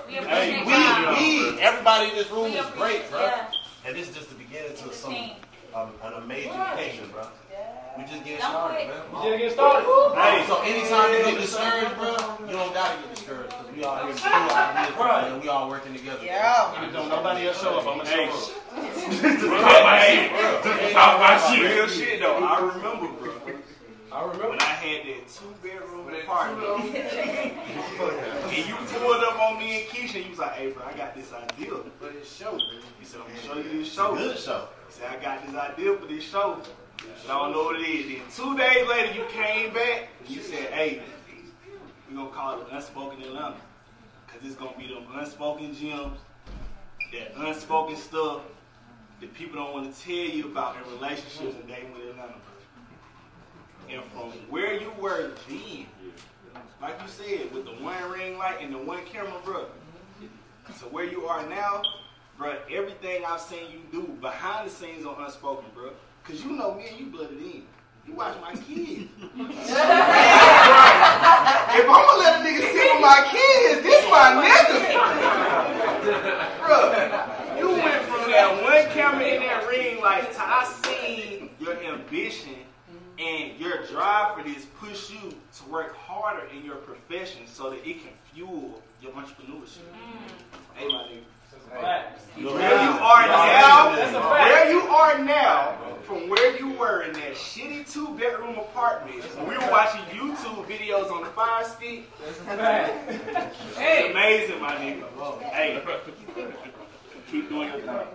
We Hey, we, y'all. we, everybody in this room We is great, bro. yeah. And this is just the beginning to some team. um, an amazing occasion, bro. We just getting started, man. We just getting started. Hey, so anytime you get discouraged, bro, you don't gotta get discouraged because we all here to do our and we all working together. Yeah. Even though nobody else show up, I'm gonna show up. Talk about shit. Real shit though. I remember, bro. I remember when I had that two bedroom apartment. and you pulled up on me and Keisha. and You was like, "Hey, bro, I got this idea for this show." He said, "I'm gonna show you this show." Good show. He said, "I got this idea for this show." But I don't know what it is. Then two days later, you came back and you said, hey, we're going to call it Unspoken Atlanta. Because it's going to be them unspoken gems, that unspoken stuff that people don't want to tell you about in relationships and dating with Atlanta. And from where you were then, like you said, with the one ring light and the one camera, bro. So where you are now, bro, everything I've seen you do behind the scenes on Unspoken, bro. Cause you know me and you blooded in. You watch my kids. if I'm gonna let a nigga sit with my kids, this my nigga. bro, you went from that one camera in that ring like to I seen your ambition and your drive for this push you work harder in your profession so that it can fuel your entrepreneurship. Mm. Hey, my nigga. Where you are now, where you are now, from where you were in that shitty two bedroom apartment, we were watching YouTube videos on the Fire Stick. It's amazing, my nigga. Hey, keep doing your thing.